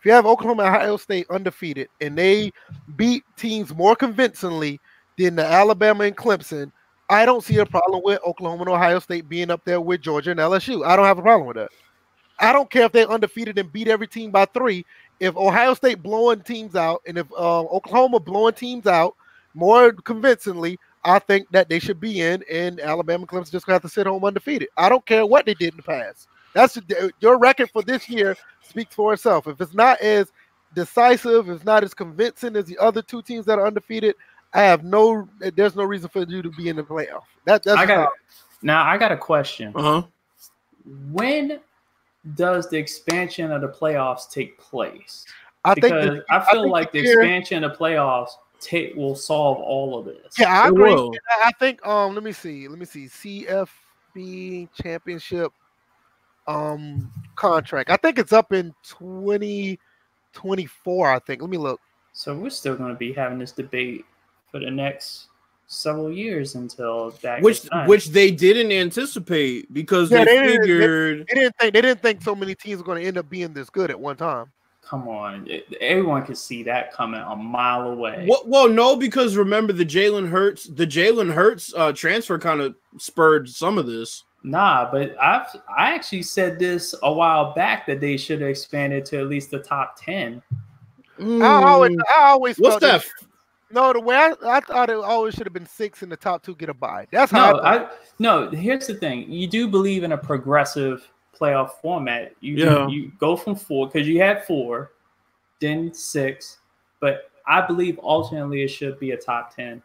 S1: if you have Oklahoma and Ohio State undefeated and they beat teams more convincingly than the Alabama and Clemson, I don't see a problem with Oklahoma and Ohio State being up there with Georgia and LSU. I don't have a problem with that. I don't care if they're undefeated and beat every team by three. If Ohio State blowing teams out and if uh, Oklahoma blowing teams out more convincingly, I think that they should be in, and Alabama and Clemson just gonna have to sit home undefeated. I don't care what they did in the past. That's your record for this year speaks for itself. If it's not as decisive, if it's not as convincing as the other two teams that are undefeated, I have no. There's no reason for you to be in the playoff. That, that's
S2: I got
S1: how-
S2: now. I got a question.
S3: Uh huh.
S2: When does the expansion of the playoffs take place?
S1: I think.
S2: Because
S1: the-
S2: I feel
S1: think
S2: like the
S1: year-
S2: expansion of playoffs take will solve all of this.
S1: Yeah, I
S3: It
S1: agree.
S3: will.
S1: I- I think. Um, let me see. Let me see. CFB championship, um, contract. I think it's up in twenty twenty four. I think. Let me look.
S2: So we're still going to be having this debate for the next several years until that
S3: Which
S2: gets done.
S3: which they didn't anticipate because
S1: Yeah,
S3: they,
S1: they didn't- they-
S3: figured
S1: They didn't think. They didn't think so many teams were going to end up being this good at one time.
S2: Come on, everyone can see that coming a mile away.
S3: Well, well, no, because remember the Jalen Hurts, the Jalen Hurts uh, transfer kind of spurred some of this.
S2: Nah, but I've I actually said this a while back that they should have expanded to at least the top ten.
S1: I always,
S3: Mm,
S1: I always
S3: what's
S1: felt
S3: that?
S1: No, the way I, I thought it always should have been six in the top two get a bye. That's how.
S2: No,
S1: I.
S2: I no. Here's the thing: you do believe in a progressive playoff format. You
S3: Yeah.
S2: you go from four because you had four, then six, but I believe ultimately it should be a top ten.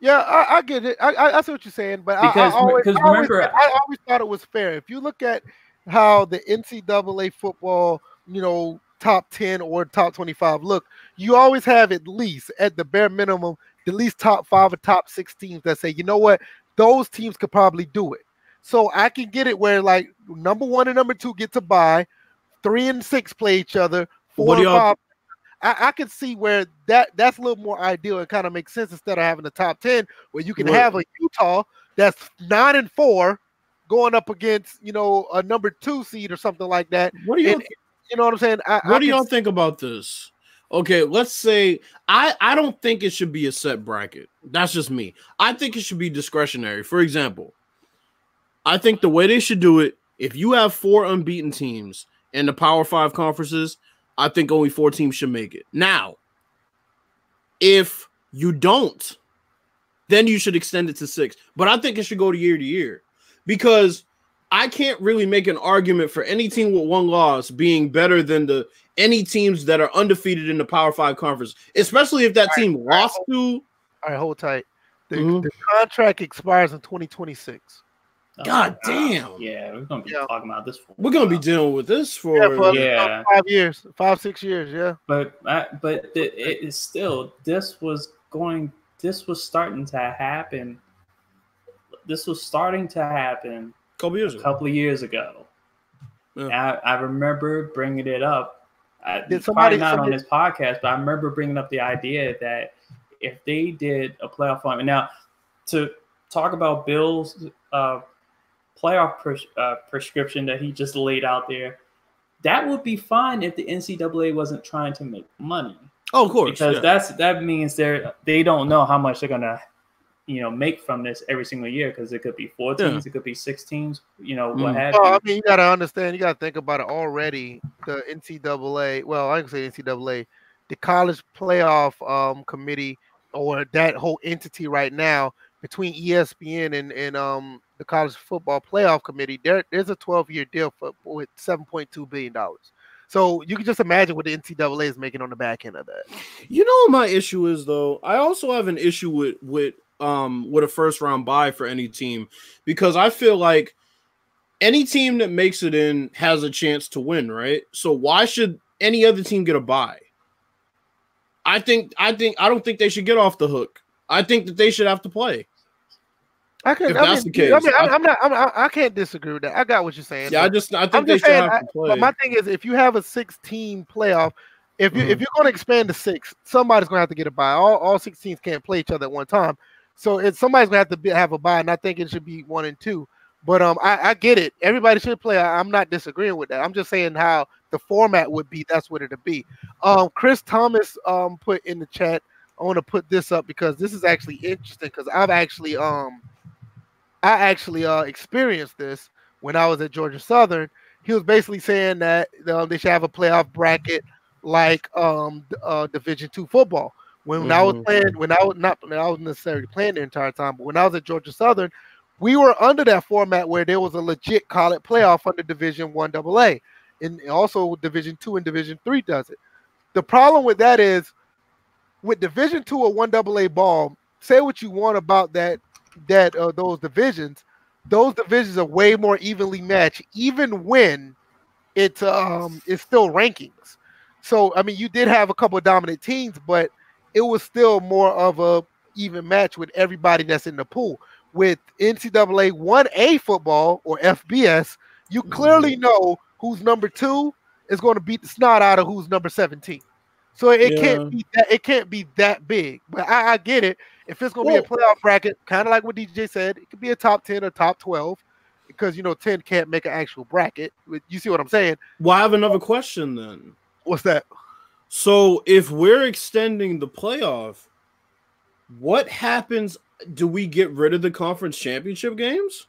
S1: yeah, I, I get it. I, I, I see what you're saying, but
S2: Because-
S1: I, always,
S2: because
S1: I, always,
S2: remember-
S1: I always thought it was fair. If you look at how the NCAA football, you know, top ten or top twenty-five look, you always have at least, at the bare minimum, at least top five or top six teams that say, you know what, those teams could probably do it. So I can get it where like number one and number two get to buy, three and six play each other, four
S3: What do
S1: and
S3: y'all-
S1: five. I, I can see where that that's a little more ideal and kind of makes sense instead of having the top ten where you can
S3: What-
S1: have a Utah that's nine and four going up against you know a number two seed or something like that.
S3: What do you
S1: And- you know what I'm saying? I, I
S3: What do y'all think about this? Okay, let's say I I don't think it should be a set bracket. That's just me. I think it should be discretionary. For example, I think the way they should do it, if you have four unbeaten teams in the Power 5 conferences, I think only four teams should make it. Now, if you don't, then you should extend it to 6. But I think it should go to year to year because I can't really make an argument for any team with one loss being better than the any teams that are undefeated in the Power Five conference, especially if that
S1: Right,
S3: team lost to.
S1: All right, hold tight. The,
S3: Mhm.
S1: the contract expires in 2026.
S2: Oh,
S3: God damn.
S2: Yeah, we're gonna be
S1: Yeah.
S2: talking about this. For
S3: We're gonna be dealing with this for
S1: Yeah, for
S2: Yeah.
S1: five years, five six years. Yeah,
S2: but I, but it, it is still this was going this was starting to happen this was starting to happen
S3: a couple years
S2: a
S3: ago.
S2: couple of years ago
S3: Yeah.
S2: I, I remember bringing it up I, did somebody not somebody, on this podcast, but I remember bringing up the idea that if they did a playoff format now to talk about Bill's uh, playoff pres- uh, prescription that he just laid out there, that would be fine if the NCAA wasn't trying to make money.
S3: Oh, of course,
S2: because yeah. that's that means they're they don't know how much they're gonna you know make from this every single year because it could be four teams, yeah. it could be six teams, you know what mm. have
S1: well,
S2: you.
S1: I mean, you gotta understand, you gotta think about it already. The NCAA, well, I can say NCAA, the college playoff um, committee or that whole entity right now between ESPN and and um the college football playoff committee, there there's a 12 year deal for with 7.2 billion dollars. So you can just imagine what the NCAA is making on the back end of that.
S3: You know my issue is though? I also have an issue with with um with a first round buy for any team because I feel like any team that makes it in has a chance to win, right? So why should any other team get a buy? I think I think I don't think they should get off the hook. I think that they should have to play.
S1: I can. If I that's mean, the case, I mean, I, am not. I'm, I can't disagree with that. I got what you're saying.
S3: Yeah, I just. I think I'm they should saying, have to play.
S1: But my thing is, if you have a 16 playoff, if you mm-hmm. if you're going to expand to six, somebody's going to have to get a buy. All all 16s can't play each other at one time, so it's somebody's going to have to be, have a buy. And I think it should be one and two. But um, I, I get it. Everybody should play. I, am not disagreeing with that. I'm just saying how the format would be. That's what it'd be. Um, Chris Thomas um put in the chat. I want to put this up because this is actually interesting because I've actually um I actually uh, experienced this when I was at Georgia Southern. He was basically saying that um, they should have a playoff bracket like um, uh, Division two football. When, mm-hmm. I was mm-hmm. playing, when I was not, I was necessarily playing the entire time, but when I was at Georgia Southern, we were under that format where there was a legit college playoff under Division One AA, and also Division Two and Division Three does it. The problem with that is, with Division Two or One AA ball, say what you want about that that uh, those divisions, those divisions are way more evenly matched, even when it's um it's still rankings. So I mean, you did have a couple of dominant teams, but it was still more of a even match with everybody that's in the pool. With NCAA 1A football or FBS, you clearly mm-hmm. know who's number two is going to beat the snot out of who's number 17. So it yeah. can't be that it can't be that big. But I, I get it. If it's gonna well, be a playoff bracket, kind of like what DJ said, it could be a top 10 or top 12 because you know 10 can't make an actual bracket. You see what I'm saying?
S3: Well, I have another question then.
S1: What's that?
S3: So if we're extending the playoff, what happens? Do we get rid of the conference championship games?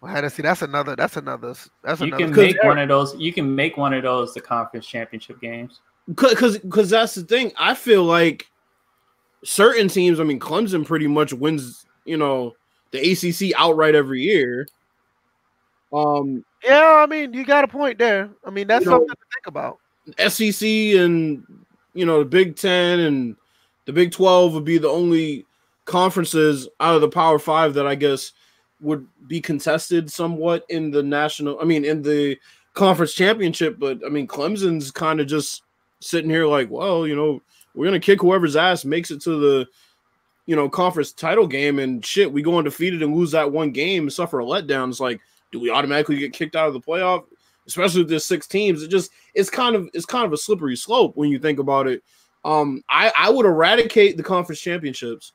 S1: Well, I had to see. That's another. That's another. That's
S2: you
S1: another.
S2: You can make one of those. You can make one of those the conference championship games.
S3: Because because that's the thing. I feel like certain teams. I mean, Clemson pretty much wins. You know, the ACC outright every year. Um.
S1: Yeah, I mean, you got a point there. I mean, that's something know, to think about.
S3: SEC and you know the Big Ten and the Big Twelve would be the only conferences out of the Power Five that I guess would be contested somewhat in the national. I mean, in the conference championship. But I mean, Clemson's kind of just sitting here like, well, you know, we're gonna kick whoever's ass makes it to the, you know, conference title game, and shit, we go undefeated and lose that one game and suffer a letdown. It's like, do we automatically get kicked out of the playoff? Especially with this six teams, it just it's kind of it's kind of a slippery slope when you think about it. Um, I I would eradicate the conference championships,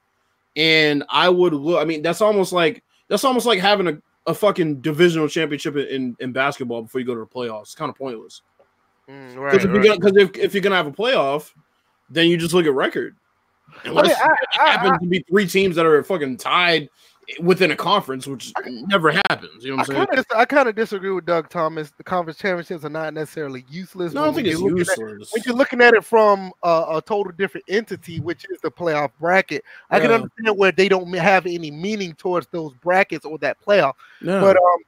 S3: and I would look. I mean, that's almost like that's almost like having a, a fucking divisional championship in, in basketball before you go to the playoffs. It's kind of pointless.
S1: Mm, right. Because
S3: if, right. if, if, you're gonna have a playoff, then you just look at record. Unless I mean, I, it happens to be three teams that are fucking tied within a conference, which never happens. You know what I'm saying?
S1: I kind of disagree with Doug Thomas. The conference championships are not necessarily useless.
S3: No, I don't think it's useless.
S1: At, when you're looking at it from a, a, total different entity, which is the playoff bracket, yeah. I can understand where they don't have any meaning towards those brackets or that playoff. Yeah. But um,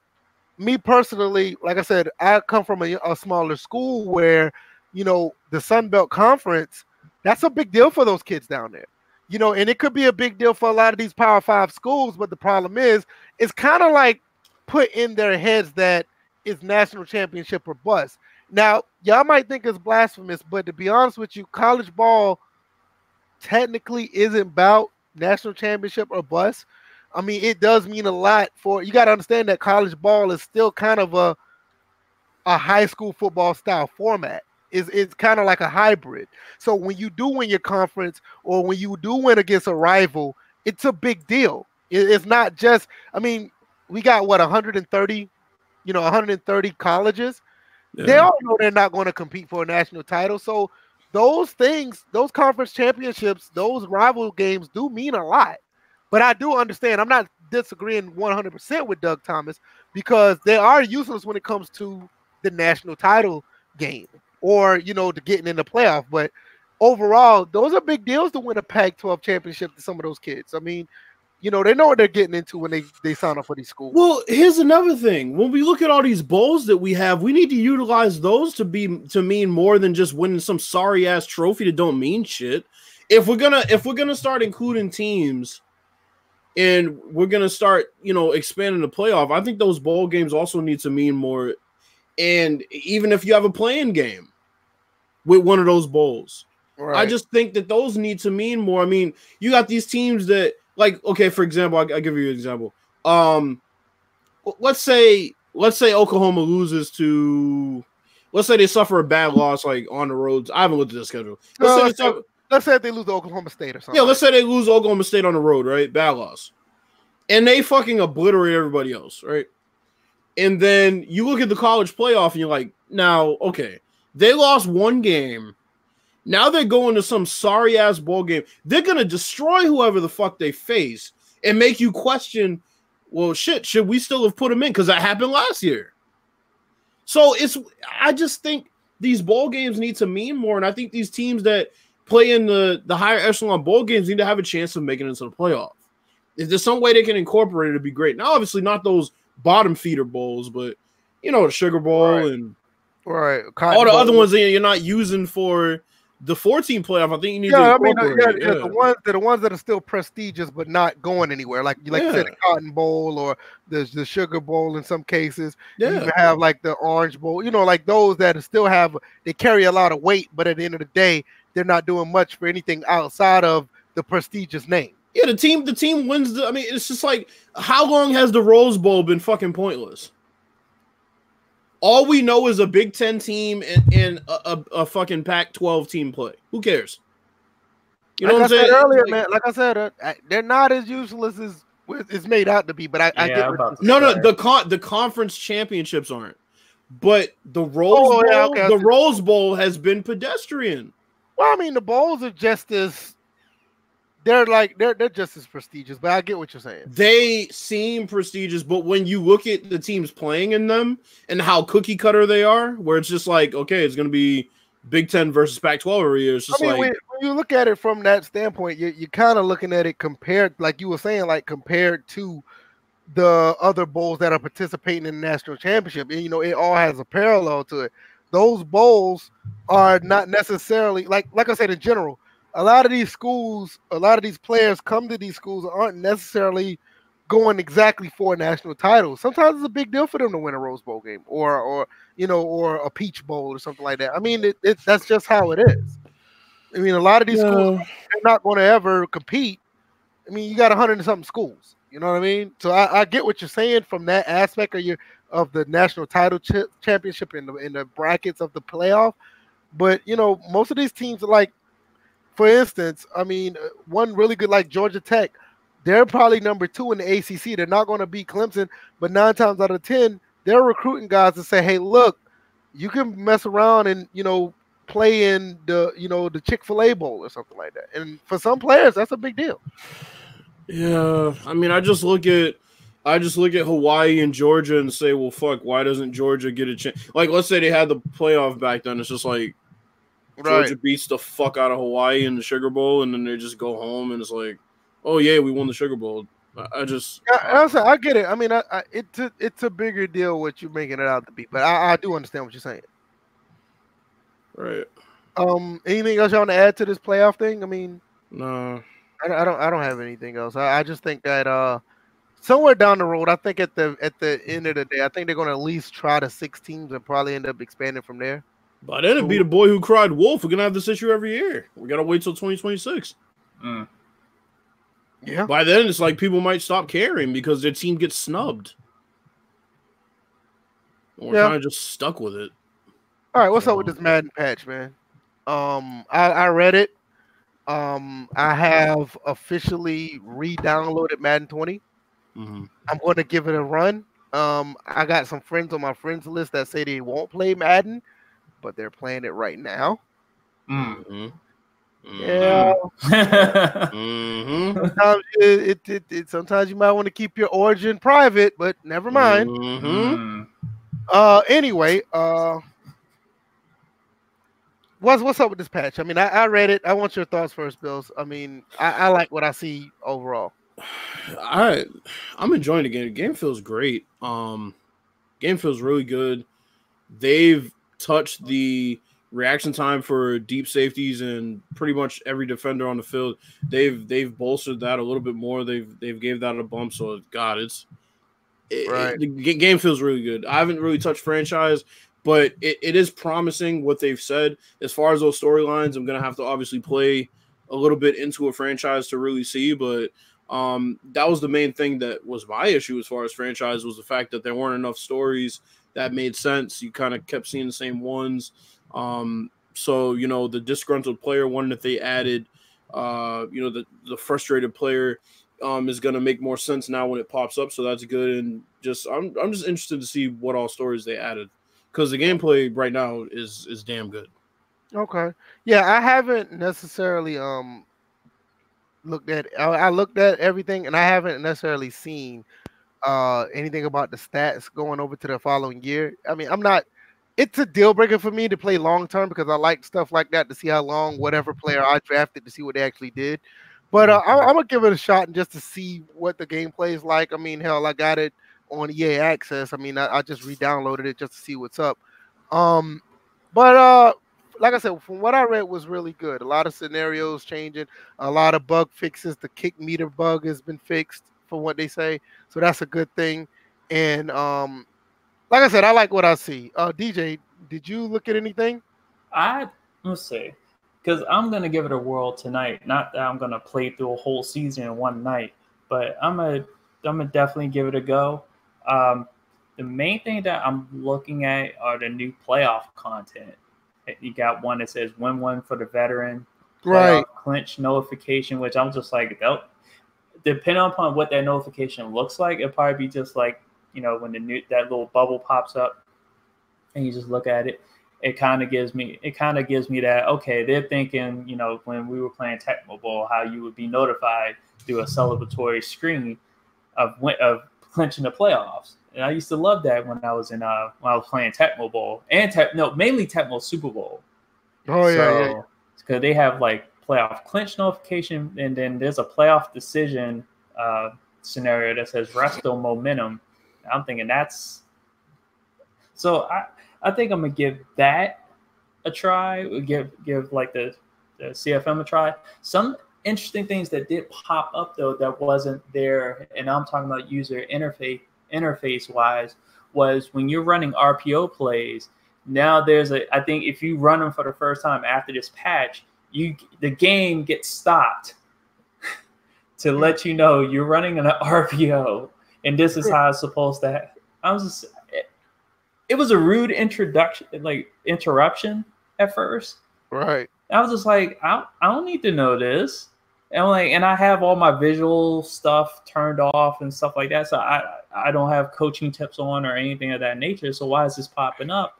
S1: me personally, like I said, I come from a, a smaller school where you know the Sun Belt Conference. That's a big deal for those kids down there you know, and it could be a big deal for a lot of these Power Five schools. But the problem is, it's kind of like put in their heads that it's national championship or bust. Now, y'all might think it's blasphemous, but to be honest with you, college ball technically isn't about national championship or bust. I mean, it does mean a lot for you got to understand that college ball is still kind of a a high school football style format. Is it's kind of like a hybrid. So when you do win your conference or when you do win against a rival, it's a big deal. It, it's not just. I mean, we got what 130, you know, 130 colleges. Yeah. They all know they're not going to compete for a national title. So those things, those conference championships, those rival games do mean a lot. But I do understand. I'm not disagreeing 100% with Doug Thomas because they are useless when it comes to the national title game or, you know, to getting in the playoff. But overall, those are big deals to win a Pac 12 championship to some of those kids. I mean, you know, they know what they're getting into when they, they sign up for these schools.
S3: Well, here's another thing. When we look at all these bowls that we have, we need to utilize those to be to mean more than just winning some sorry ass trophy that don't mean shit. If we're gonna if we're gonna start including teams and we're gonna start, you know, expanding the playoff, I think those bowl games also need to mean more. And even if you have a playing game with one of those bowls, right. I just think that those need to mean more. I mean, you got these teams that like okay for example I'll, I'll, give you an example. Um let's say let's say oklahoma loses to let's say they suffer a bad loss like on the roads i haven't looked at the schedule. Let's,
S1: say, let's say they lose to oklahoma state or something.
S3: Yeah let's say they lose oklahoma state on the road right? Bad loss. And they fucking obliterate everybody else right? And then you look at the college playoff and you're like now okay they lost one game now they're going to some sorry ass bowl game. They're gonna destroy whoever the fuck they face and make you question. Well, shit, should we still have put them in? Because that happened last year. So it's. I just think these bowl games need to mean more, and I think these teams that play in the the higher echelon bowl games need to have a chance of making it into the playoff. If there's some way they can incorporate it, it'd be great. Now, obviously, not those bottom feeder bowls, but you know, the Sugar Bowl right. and
S1: right
S3: all the bowl. other ones that you're not using for the 14 playoff, I think you need
S1: yeah,
S3: to.
S1: I mean, yeah, yeah, the ones that the ones that are still prestigious but not going anywhere, like like yeah. you said, the Cotton Bowl or the the Sugar Bowl in some cases. Yeah. You have like the Orange Bowl, you know, like those that still have they carry a lot of weight, but at the end of the day, they're not doing much for anything outside of the prestigious name.
S3: Yeah, the team the team wins. The, I mean, it's just like how long has the Rose Bowl been fucking pointless? All we know is a Big Ten team and, and a, a, a, fucking Pac-12 team play. Who cares?
S1: You know like what I'm saying? Earlier, like, man, like I said, uh, they're not as useless as it's made out to be. But I, yeah, I get
S3: no, no. The con the conference championships aren't, but the Rose oh, Bowl, yeah, okay, the Rose Bowl has been pedestrian.
S1: Well, I mean, the bowls are just as they're like they're they're just as prestigious, but I get what you're saying.
S3: They seem prestigious, but when you look at the teams playing in them and how cookie cutter they are, where it's just like, okay, it's gonna be Big Ten versus Pac-12 every year. It's just I mean, like
S1: when, when, you look at it from that standpoint, you're, you're kind of looking at it compared, like you were saying, like compared to the other bowls that are participating in the national championship. And you know, it all has a parallel to it. Those bowls are not necessarily like like I said in general a lot of these schools, a lot of these players come to these schools aren't necessarily going exactly for a national title. Sometimes it's a big deal for them to win a Rose Bowl game or or you know or a Peach Bowl or something like that. I mean, it, it that's just how it is. I mean, a lot of these yeah. schools are not going to ever compete. I mean, you got a hundred and something schools. You know what I mean? So I, I, get what you're saying from that aspect of your of the national title ch- championship in the in the brackets of the playoff. But you know, most of these teams are like for instance, I mean, uh, one really good like Georgia Tech, they're probably number two in the ACC. They're not going to beat Clemson, but nine times out of ten, they're recruiting guys to say, "Hey, look, you can mess around and you know play in the you know the Chick Fil A Bowl or something like that." And for some players, that's a big deal.
S3: Yeah, I mean, I just look at I just look at Hawaii and Georgia and say, well, fuck, why doesn't Georgia get a chance? Like, let's say they had the playoff back then. It's just like, Right. Georgia beats the fuck out of Hawaii in the Sugar Bowl, and then they just go home and it's like, oh yeah, we won the Sugar Bowl. I, just,
S1: I, I, I, get it. I mean, I, I, it's a, it's a bigger deal what you're making it out to be, but I, I do understand what you're saying.
S3: Right.
S1: Um. Anything else you want to add to this playoff thing? I mean,
S3: no.
S1: I, I don't. I don't have anything else. I, I just think that uh, somewhere down the road, I think at the at the end of the day, I think they're going to at least try the six teams and probably end up expanding from there.
S3: By then, it'd be the boy who cried wolf. We're gonna have this issue every year. We gotta wait till 2026.
S1: Mm. Yeah.
S3: By then, it's like people might stop caring because their team gets snubbed. We're yeah. kind of just stuck with it.
S1: All right, what's so, up with this Madden patch, man? Um, I, I read it. Um, I have officially re-downloaded Madden 20. Mm-hmm. I'm going to give it a run. Um, I got some friends on my friends list that say they won't play Madden, but they're playing it right now. Mm-hmm. Yeah. mm-hmm. Sometimes it, it, it, sometimes you might want to keep your origin private, but never mind. Mm-hmm. Mm. Uh, anyway, uh, what's what's up with this patch? I mean, I, I read it. I want your thoughts first, Bills. I mean, I, I like what I see overall.
S3: I I'm enjoying the game. The game feels great. Um, game feels really good. They've touched the reaction time for deep safeties and pretty much every defender on the field. They've they've bolstered that a little bit more. They've they've gave that a bump. So God, it's it, right. It, the game feels really good. I haven't really touched franchise, but it, it is promising what they've said as far as those storylines. I'm gonna have to obviously play a little bit into a franchise to really see, but um, that was the main thing that was my issue as far as franchise was the fact that there weren't enough stories that made sense. You kind of kept seeing the same ones. Um, so you know the disgruntled player one that they added, uh, you know the the frustrated player um, is going to make more sense now when it pops up. So that's good. And just I'm I'm just interested to see what all stories they added because the gameplay right now is is damn good.
S1: Okay. Yeah, I haven't necessarily um looked at I, I looked at everything and I haven't necessarily seen uh anything about the stats going over to the following year. I mean, I'm not it's a deal breaker for me to play long term because I like stuff like that to see how long whatever player I drafted to see what they actually did. But uh, I, am gonna give it a shot and just to see what the gameplay is like. I mean, hell, I got it on EA Access. I mean, I, I just re-downloaded it just to see what's up. Um, but uh, like I said, from what I read was really good. A lot of scenarios changing, a lot of bug fixes. The kick meter bug has been fixed, what they say, so that's a good thing. And um, like I said, I like what I see. Uh, DJ, did you look at anything?
S2: I let's see, because I'm gonna give it a whirl tonight. Not that I'm gonna play through a whole season in one night, but I'm gonna I'm gonna definitely give it a go. Um, the main thing that I'm looking at are the new playoff content. You got one that says win one for the veteran,
S1: right?
S2: Clinch notification, which I'm just like, oh, depending upon what that notification looks like, it'll probably be just like you know, when the new that little bubble pops up and you just look at it, it kind of gives me it kind of gives me that okay, they're thinking, you know, when we were playing Tecmo Bowl, how you would be notified through a celebratory screen of of clinching the playoffs. And I used to love that when I was in uh when I was playing Tecmo Bowl and Tech no mainly Tecmo Super Bowl.
S1: Oh yeah, yeah.
S2: Because they have like playoff clinch notification, and then there's a playoff decision uh, scenario that says resto momentum, I'm thinking that's so I I think I'm gonna give that a try. Give give like the, the CFM a try. Some interesting things that did pop up though that wasn't there, and I'm talking about user interface interface wise, was when you're running RPO plays. Now there's a I think if you run them for the first time after this patch, you the game gets stopped to let you know you're running an RPO and this is how it's supposed to. Ha- I was just, it, it was a rude introduction, like interruption at first.
S1: Right.
S2: I was just like, I, I don't need to know this. And I'm like, and I have all my visual stuff turned off and stuff like that. So I I don't have coaching tips on or anything of that nature. So why is this popping up?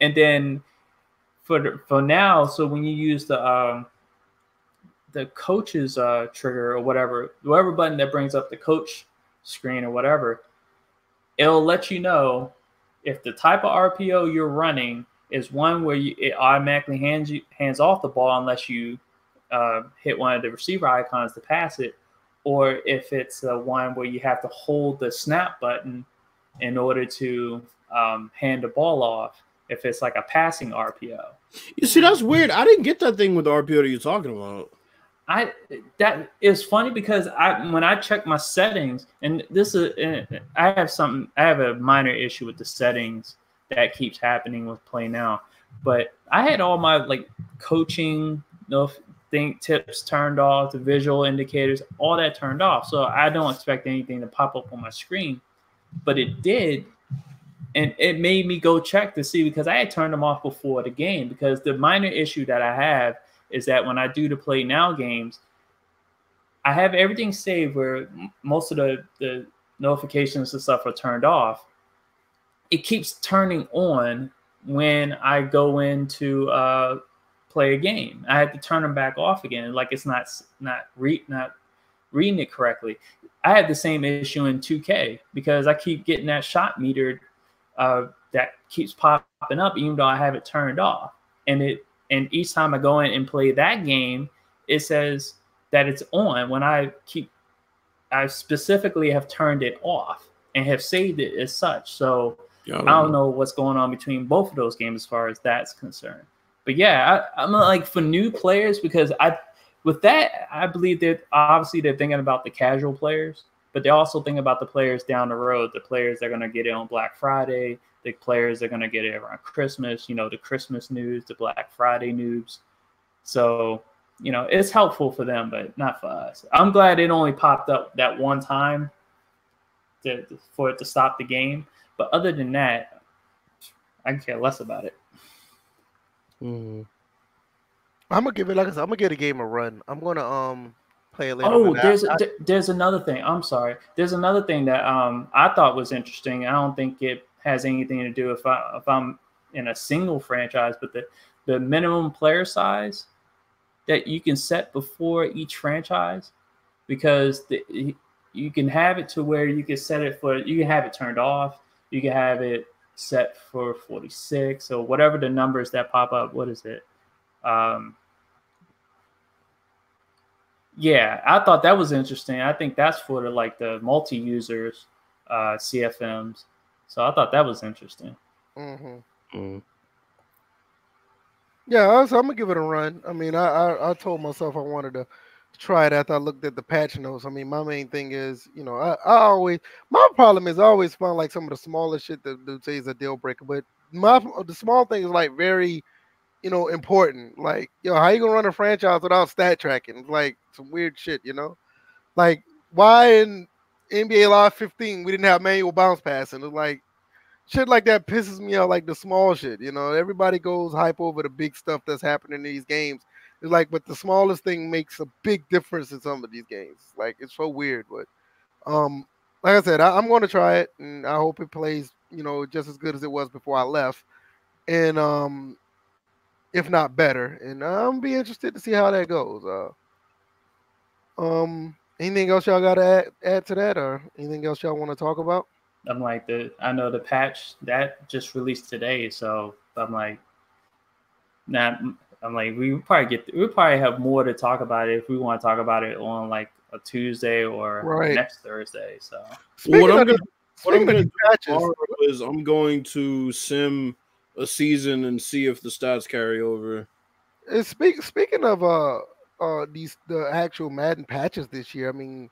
S2: And then for for now, so when you use the um the coach's uh, trigger or whatever, whatever button that brings up the coach screen or whatever, it'll let you know if the type of RPO you're running is one where you, it automatically hands you hands off the ball unless you uh, hit one of the receiver icons to pass it, or if it's uh, one where you have to hold the snap button in order to um, hand the ball off. If it's like a passing RPO.
S3: You see, that's weird. I didn't get that thing with the RPO that you're talking about.
S2: I that is funny because I when I check my settings and this is I have something I have a minor issue with the settings that keeps happening with play now, but I had all my like coaching you know think tips turned off, the visual indicators, all that turned off. So I don't expect anything to pop up on my screen, but it did and it made me go check to see because I had turned them off before the game. Because the minor issue that I have is that when I do the play now games, I have everything saved where most of the, the notifications and stuff are turned off. It keeps turning on when I go in to uh, play a game. I had to turn them back off again, like it's not not re- not reading it correctly. I had the same issue in 2K because I keep getting that shot metered uh, that keeps popping up, even though I have it turned off. And it and each time I go in and play that game, it says that it's on when I keep I specifically have turned it off and have saved it as such. So yeah, I don't know what's going on between both of those games as far as that's concerned. But yeah, I, I'm like for new players because I with that I believe that obviously they're thinking about the casual players, but they also think about the players down the road, the players that are going to get it on Black Friday, the players that are going to get it around Christmas. You know, the Christmas news, the Black Friday news. So you know, it's helpful for them, but not for us. I'm glad it only popped up that one time to, for it to stop the game. But other than that, I care less about it.
S1: Mm. I'm gonna give it like I said, I'm gonna give a game a run. I'm gonna um play it later.
S2: Oh, there's I, there's another thing. I'm sorry. There's another thing that um I thought was interesting. I don't think it has anything to do if I if I'm in a single franchise, but the the minimum player size that you can set before each franchise because the, you can have it to where you can set it for you can have it turned off you can have it set for 46 or whatever the numbers that pop up what is it um yeah i thought that was interesting i think that's for the like the multi users uh cfms so i thought that was interesting mm-hmm. Mm-hmm.
S1: Yeah, so I'm gonna give it a run. I mean, I, I, I told myself I wanted to try it after I looked at the patch notes. I mean, my main thing is, you know, I, I always my problem is I always find like some of the smallest shit that they say is a deal breaker, but my the small thing is like very, you know, important. Like, yo, how you gonna run a franchise without stat tracking? Like some weird shit, you know. Like, why in NBA Live 15 we didn't have manual bounce passing? It's like shit like that pisses me out, like the small shit. You know, everybody goes hype over the big stuff that's happening in these games. It's like, but the smallest thing makes a big difference in some of these games. Like, it's so weird, but um, like I said, I, am to try it, and I hope it plays, you know, just as good as it was before I left, and um, if not better. And I'm be interested to see how that goes. Uh, um, anything else y'all got to add, add to that, or anything else y'all want to talk about?
S2: I'm like the I know the patch that just released today, so I'm like, nah. I'm like we probably get we probably have more to talk about it if we want to talk about it on like a Tuesday or right. next Thursday. So
S3: what I'm gonna, what I'm gonna do tomorrow is I'm going to sim a season and see if the stats carry over.
S1: And speak, speaking of uh uh these the actual Madden patches this year, I mean,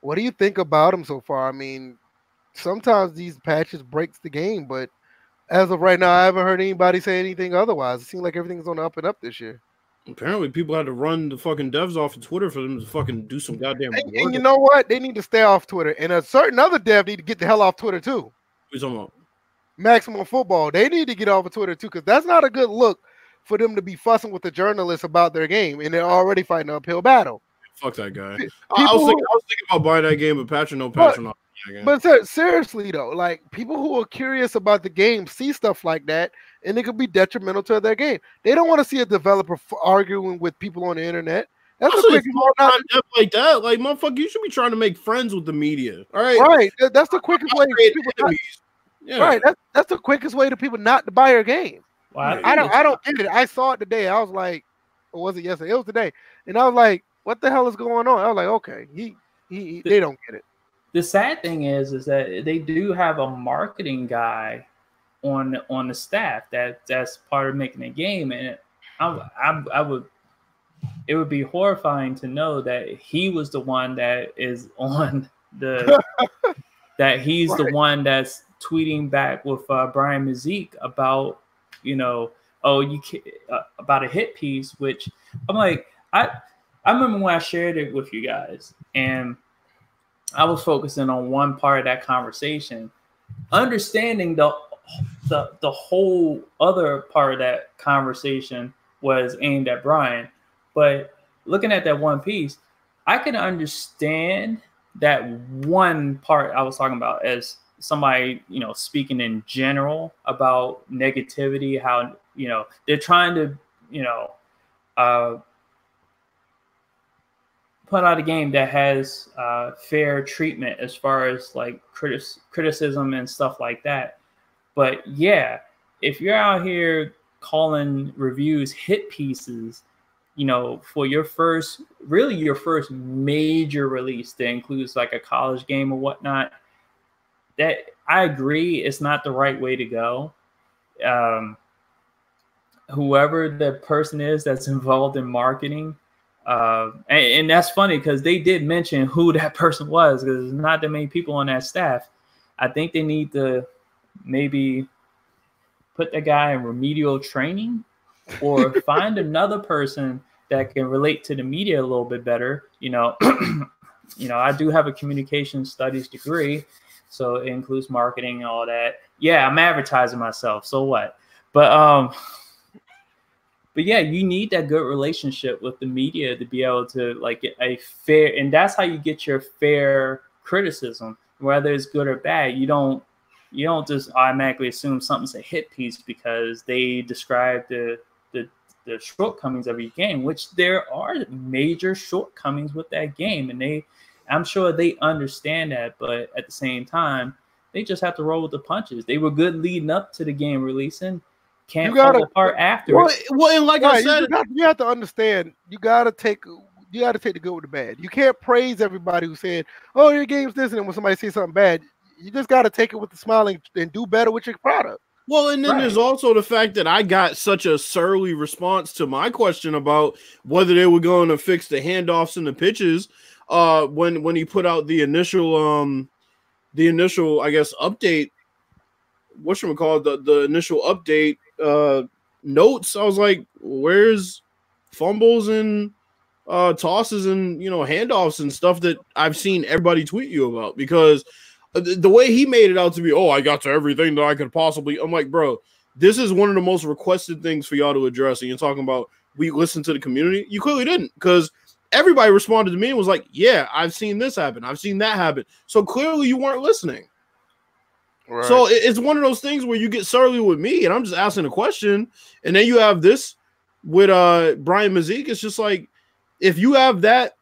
S1: what do you think about them so far? I mean, sometimes these patches breaks the game, but as of right now, I haven't heard anybody say anything otherwise. It seems like everything's on the up and up this year.
S3: Apparently, people had to run the fucking devs off of Twitter for them to fucking do some goddamn.
S1: And, and you know what? They need to stay off Twitter, and a certain other dev need to get the hell off Twitter too.
S3: Who's talking about?
S1: Maximum Football. They need to get off of Twitter too, because that's not a good look for them to be fussing with the journalists about their game, and they're already fighting an uphill battle.
S3: Fuck that guy. I, I, was thinking, I was thinking about buying that game, but Patrick no Patrick no.
S1: But seriously though, like people who are curious about the game see stuff like that, and it could be detrimental to their game. They don't want to see a developer f- arguing with people on the internet. That's the quickest
S3: like that. Like motherfucker, you should be trying to make friends with the media. All right,
S1: right. That's the quickest way. Yeah. Right. That's that's the quickest way to people not to buy your game. Well, I, I don't. I don't get it. I saw it today. I was like, or was it yesterday? It was today, and I was like, what the hell is going on? I was like, okay, he, he, he they don't get it
S2: the sad thing is is that they do have a marketing guy on on the staff that that's part of making the game and I, I, I would it would be horrifying to know that he was the one that is on the that he's right. the one that's tweeting back with uh, Brian Mazique about you know oh you can, uh, about a hit piece which I'm like I I remember when I shared it with you guys and I was focusing on one part of that conversation, understanding the the the whole other part of that conversation was aimed at Brian. But looking at that one piece, I can understand that one part I was talking about as somebody, you know, speaking in general about negativity, how, you know, they're trying to, you know, uh, put out a game that has uh, fair treatment as far as like criticism and stuff like that. But yeah, if you're out here calling reviews hit pieces, you know, for your first, really your first major release that includes like a college game or whatnot, that I agree it's not the right way to go. Um, whoever the person is that's involved in marketing, uh, and, and, that's funny because they did mention who that person was because there's not that many people on that staff. I think they need to maybe put the guy in remedial training or find another person that can relate to the media a little bit better. You know, you know, I do have a communication studies degree, so it includes marketing and all that. Yeah, I'm advertising myself. So what? But um, but yeah, you need that good relationship with the media to be able to like get a fair, and that's how you get your fair criticism, whether it's good or bad. You don't you don't just automatically assume something's a hit piece because they describe the the the shortcomings of your game, which there are major shortcomings with that game, and they I'm sure they understand that, but at the same time, they just have to roll with the punches. They were good leading up to the game releasing can't you gotta, fall apart after.
S1: Well, well and like right, I said, you, got, you have to understand. You got to take you got to take the good with the bad. You can't praise everybody who said, "Oh, your game's this," and when somebody says something bad, you just got to take it with the smiling and do better with your product.
S3: Well, and then right. there's also the fact that I got such a surly response to my question about whether they were going to fix the handoffs and the pitches. Uh, when when he put out the initial um, the initial I guess update, what should we call it? The the initial update uh, notes, I was like, where's fumbles and uh, tosses and you know handoffs and stuff that I've seen everybody tweet you about because uh, the way he made it out to be, oh, I got to everything that I could possibly. I'm like, bro, this is one of the most requested things for y'all to address. And you're talking about we listen to the community. You clearly didn't because everybody responded to me and was like, yeah, I've seen this happen. I've seen that happen. So clearly you weren't listening. Right. So it's one of those things where you get surly with me, and I'm just asking a question, and then you have this with uh Brian Mazique. It's just like if you have that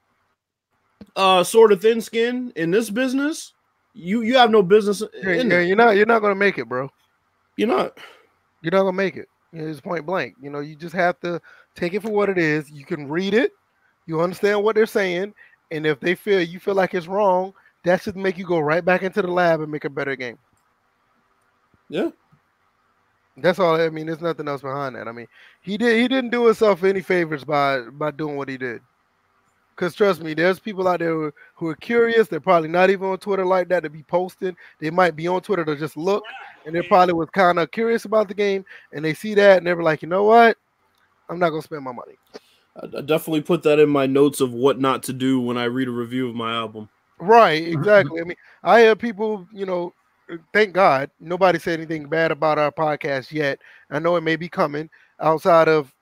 S3: uh sort of thin skin in this business, you you have no business.
S1: Yeah, yeah you're not you're not gonna make it, bro.
S3: You're not.
S1: You're not gonna make it. It's point blank. You know, you just have to take it for what it is. You can read it, you understand what they're saying, and if they feel you feel like it's wrong, that should make you go right back into the lab and make a better game.
S3: Yeah.
S1: That's all. I mean, there's nothing else behind that. I mean, he did. He didn't do himself any favors by by doing what he did. Cause trust me, there's people out there who, who, are curious. They're probably not even on Twitter like that to be posting. They might be on Twitter to just look, and they probably was kind of curious about the game, and they see that, and they're like, you know what? I'm not gonna spend my money.
S3: I definitely put that in my notes of what not to do when I read a review of my album.
S1: Right, exactly. I mean, I have people, you know, thank God nobody said anything bad about our podcast yet. I know it may be coming outside of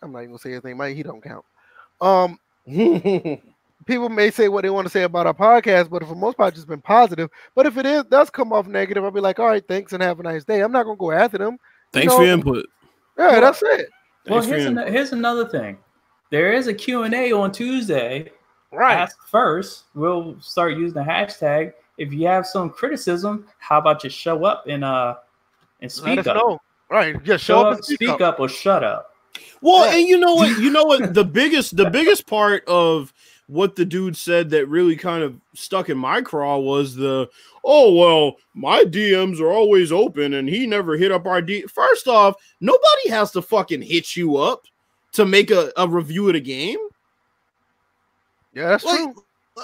S1: I'm not even gonna say anything, Mike. He don't count. Um people may say what they want to say about our podcast, but for most part, it's been positive. But if it is does come off negative, I'll be like, all right, thanks and have a nice day. I'm not gonna go after them.
S3: Thanks you know? for your input.
S1: Yeah, well, that's it.
S2: Well, here's, an, here's another thing. There is a Q&A on Tuesday.
S1: Right.
S2: Ask first. We'll start using the hashtag if you have some criticism, how about you show up and uh and speak up? Know.
S1: Right, just
S2: show, show up, up speak, speak up. up. or shut up.
S3: Well, yeah. and you know what? You know what? The biggest, the biggest part of what the dude said that really kind of stuck in my craw was the, oh well, my DMs are always open, and he never hit up our D. First off, nobody has to fucking hit you up to make a, a review of the game.
S1: Yeah, that's like, true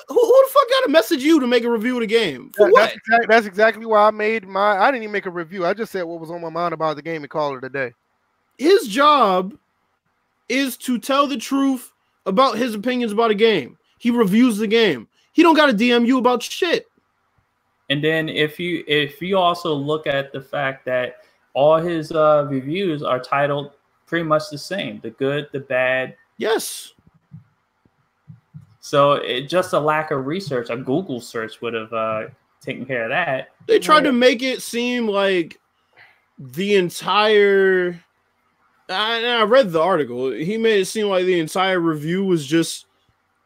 S3: who, who, the fuck got to message you to make a review of the game? For what?
S1: That's exactly, that's exactly why I made my. I didn't even make a review. I just said what was on my mind about the game and call it a day.
S3: His job is to tell the truth about his opinions about a game. He reviews the game. He don't got to DM you about shit.
S2: And then if you if you also look at the fact that all his uh, reviews are titled pretty much the same: the good, the bad.
S3: Yes.
S2: So it just a lack of research. A Google search would have uh, taken care of that.
S3: They tried to make it seem like the entire. I, I read the article. He made it seem like the entire review was just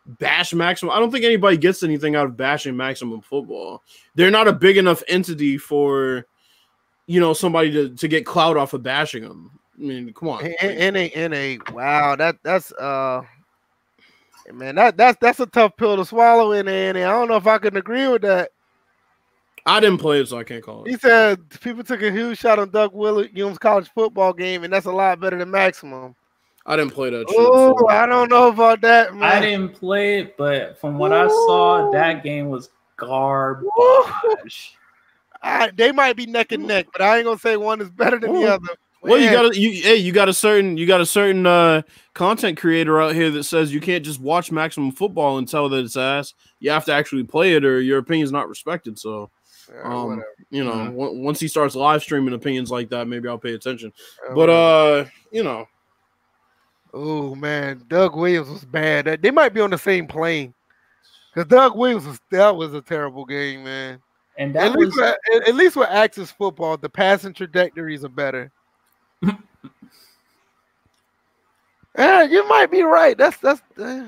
S3: bash maximum. I don't think anybody gets anything out of bashing maximum football. They're not a big enough entity for you know somebody to, to get clout off of bashing them. I mean, come on.
S1: In a in a wow, that that's uh man, that that's that's a tough pill to swallow in a, I don't know if I can agree with that.
S3: I didn't play it, so I can't call it.
S1: He said people took a huge shot on Doug Williams' college football game, and that's a lot better than maximum.
S3: I didn't play that.
S1: Oh. I don't know about that. Man.
S2: I didn't play it, but from what Ooh. I saw, that game was garbage.
S1: I, they might be neck and neck, but I ain't gonna say one is better than Ooh. the other.
S3: Well, you got a, you hey, you got a certain you got a certain uh content creator out here that says you can't just watch maximum football and tell that it's ass. You have to actually play it, or your opinion's not respected. So, um, you know, w- once he starts live streaming opinions like that, maybe I'll pay attention. but uh, you know,
S1: oh man, Doug Williams was bad. They might be on the same plane because Doug Williams was that was a terrible game, man.
S2: And that
S1: at
S2: was
S1: least with, at least with Axis football, the passing trajectories are better. Yeah, you might be right. That's that's. Uh,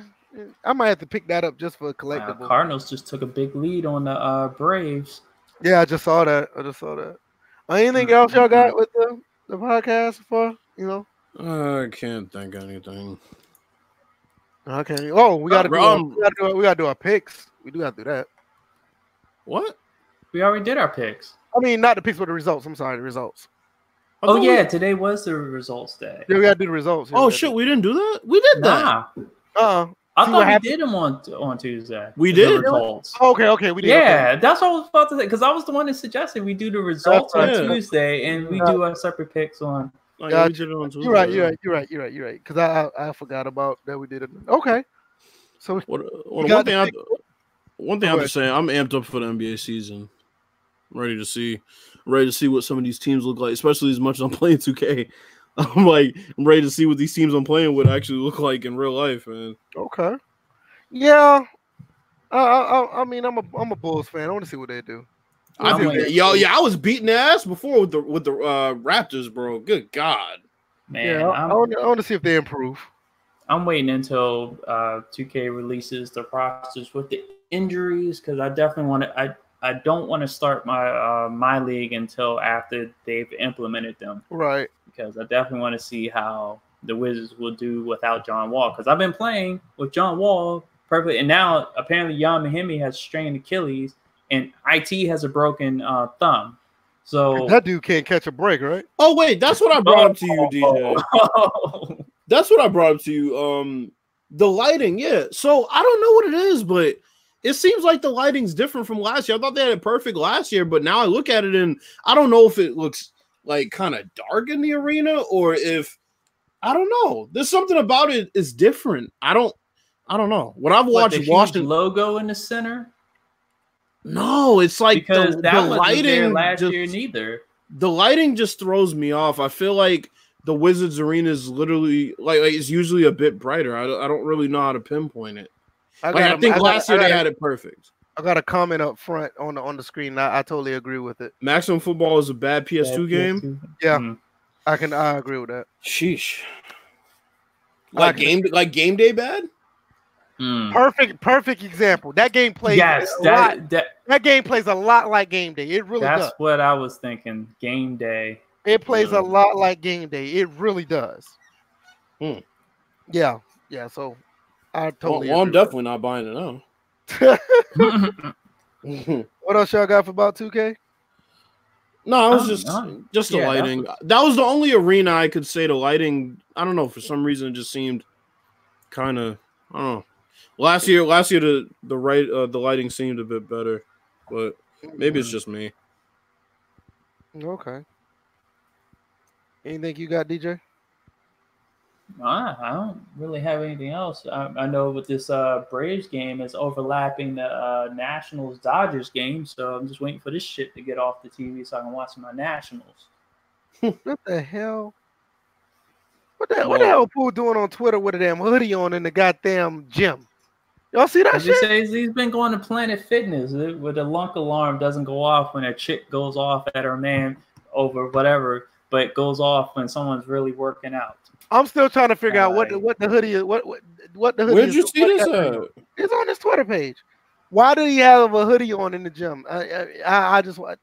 S1: I might have to pick that up just for a collectible.
S2: Uh, Cardinals just took a big lead on the uh, Braves.
S1: Yeah, I just saw that. I just saw that. Uh, anything else y'all got with the, the podcast for you know?
S3: I can't think of anything.
S1: Okay. Oh, we got to do, we got to do we got to do our picks. We do have to do that.
S3: What?
S2: We already did our picks.
S1: I mean, not the picks, but the results. I'm sorry, the results.
S2: Oh yeah, we... today was the results day.
S1: Yeah, we gotta do the results.
S3: oh shit, we didn't do that. We did
S2: nah.
S1: that. Uh,
S2: I thought we happened? did them on on Tuesday.
S3: We did.
S1: Results. Okay, okay, we did.
S2: Yeah, okay. that's what I was about to say because I was the one that suggested we do the results on yeah. Tuesday and we do our separate picks on.
S1: Oh, yeah, on you're right. You're right. You're right. You're right. You're right. Because I, I, I forgot about that. We did it. Okay. So
S3: what, what, one thing I, one thing I'm just saying, I'm amped up for the NBA season. I'm ready to see ready to see what some of these teams look like, especially as much as I'm playing 2K. I'm like, I'm ready to see what these teams I'm playing would actually look like in real life, man.
S1: Okay. Yeah. I, I, I mean, I'm a I'm a Bulls fan. I want to see what they do.
S3: I mean, yo, yeah, I was beating ass before with the with the uh, Raptors, bro. Good God,
S1: man. Yeah, I, I, want, I want to see if they improve.
S2: I'm waiting until uh, 2K releases the rosters with the injuries because I definitely want to. I I don't want to start my uh, my league until after they've implemented them.
S1: Right.
S2: Because I definitely want to see how the Wizards will do without John Wall. Because I've been playing with John Wall perfectly, and now apparently Ian Mahinmi has strained Achilles, and IT has a broken uh, thumb. So
S1: that dude can't catch a break, right?
S3: Oh wait, that's what I brought up to you, DJ. that's what I brought up to you. Um, the lighting, yeah. So I don't know what it is, but it seems like the lighting's different from last year. I thought they had it perfect last year, but now I look at it and I don't know if it looks like kind of dark in the arena or if I don't know. There's something about it is different. I don't I don't know. When I've watched what, Washington
S2: logo in the center.
S3: No, it's like because the,
S2: that
S3: the lighting
S2: last just, year neither.
S3: The lighting just throws me off. I feel like the Wizards arena is literally like, like it's usually a bit brighter. I, I don't really know how to pinpoint it. I, like, I think I last got, year they had it perfect.
S1: I got a comment up front on the on the screen. I, I totally agree with it.
S3: Maximum Football is a bad PS2 bad game.
S1: PS2. Yeah, mm-hmm. I can. I agree with that.
S3: Sheesh. Like game, like game day bad.
S1: Mm. Perfect, perfect example. That game plays.
S2: Yes, that, lot, that
S1: that game plays a lot like game day. It really
S2: that's
S1: does.
S2: what I was thinking. Game day.
S1: It plays a lot like game day. It really does.
S3: Hmm.
S1: Yeah, yeah. So I totally.
S3: Well, well I'm definitely not buying it now.
S1: what else y'all got for about 2K?
S3: No, it was just um, just the yeah, lighting. That was... that was the only arena I could say the lighting. I don't know for some reason it just seemed kind of. I don't know. Last year, last year the the right uh, the lighting seemed a bit better, but maybe it's mm. just me.
S1: Okay. Anything you got, DJ?
S2: I, I don't really have anything else. I, I know with this uh, Braves game is overlapping the uh, Nationals Dodgers game, so I'm just waiting for this shit to get off the TV so I can watch my Nationals.
S1: what the hell? What the, what the hell fool doing on Twitter with a damn hoodie on in the goddamn gym? Y'all see that shit?
S2: Says he's been going to Planet Fitness where the lunk alarm doesn't go off when a chick goes off at her man over whatever, but it goes off when someone's really working out.
S1: I'm still trying to figure out what the, what the hoodie is. What what, what the hoodie
S3: Where'd you
S1: is,
S3: see this at?
S1: It's on his Twitter page. Why did he have a hoodie on in the gym? I I, I just want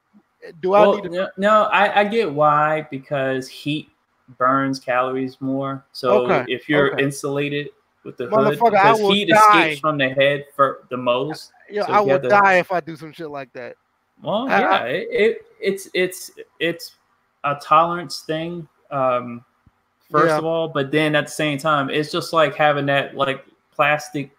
S1: do I
S2: well,
S1: need to?
S2: No, no I, I get why because heat burns calories more. So
S1: Okay,
S2: if you're
S1: okay.
S2: insulated with the hood,
S1: Motherfucker, I
S2: because
S1: will
S2: heat
S1: die.
S2: escapes from the head for the most.
S1: Yeah,
S2: so
S1: I
S2: you
S1: would
S2: to-
S1: die if I do some shit like that.
S2: Well,
S1: I-
S2: yeah, it, it it's it's it's a tolerance thing. Um, first
S1: Yeah.
S2: of all, but then at the same time, it's just like having that like plastic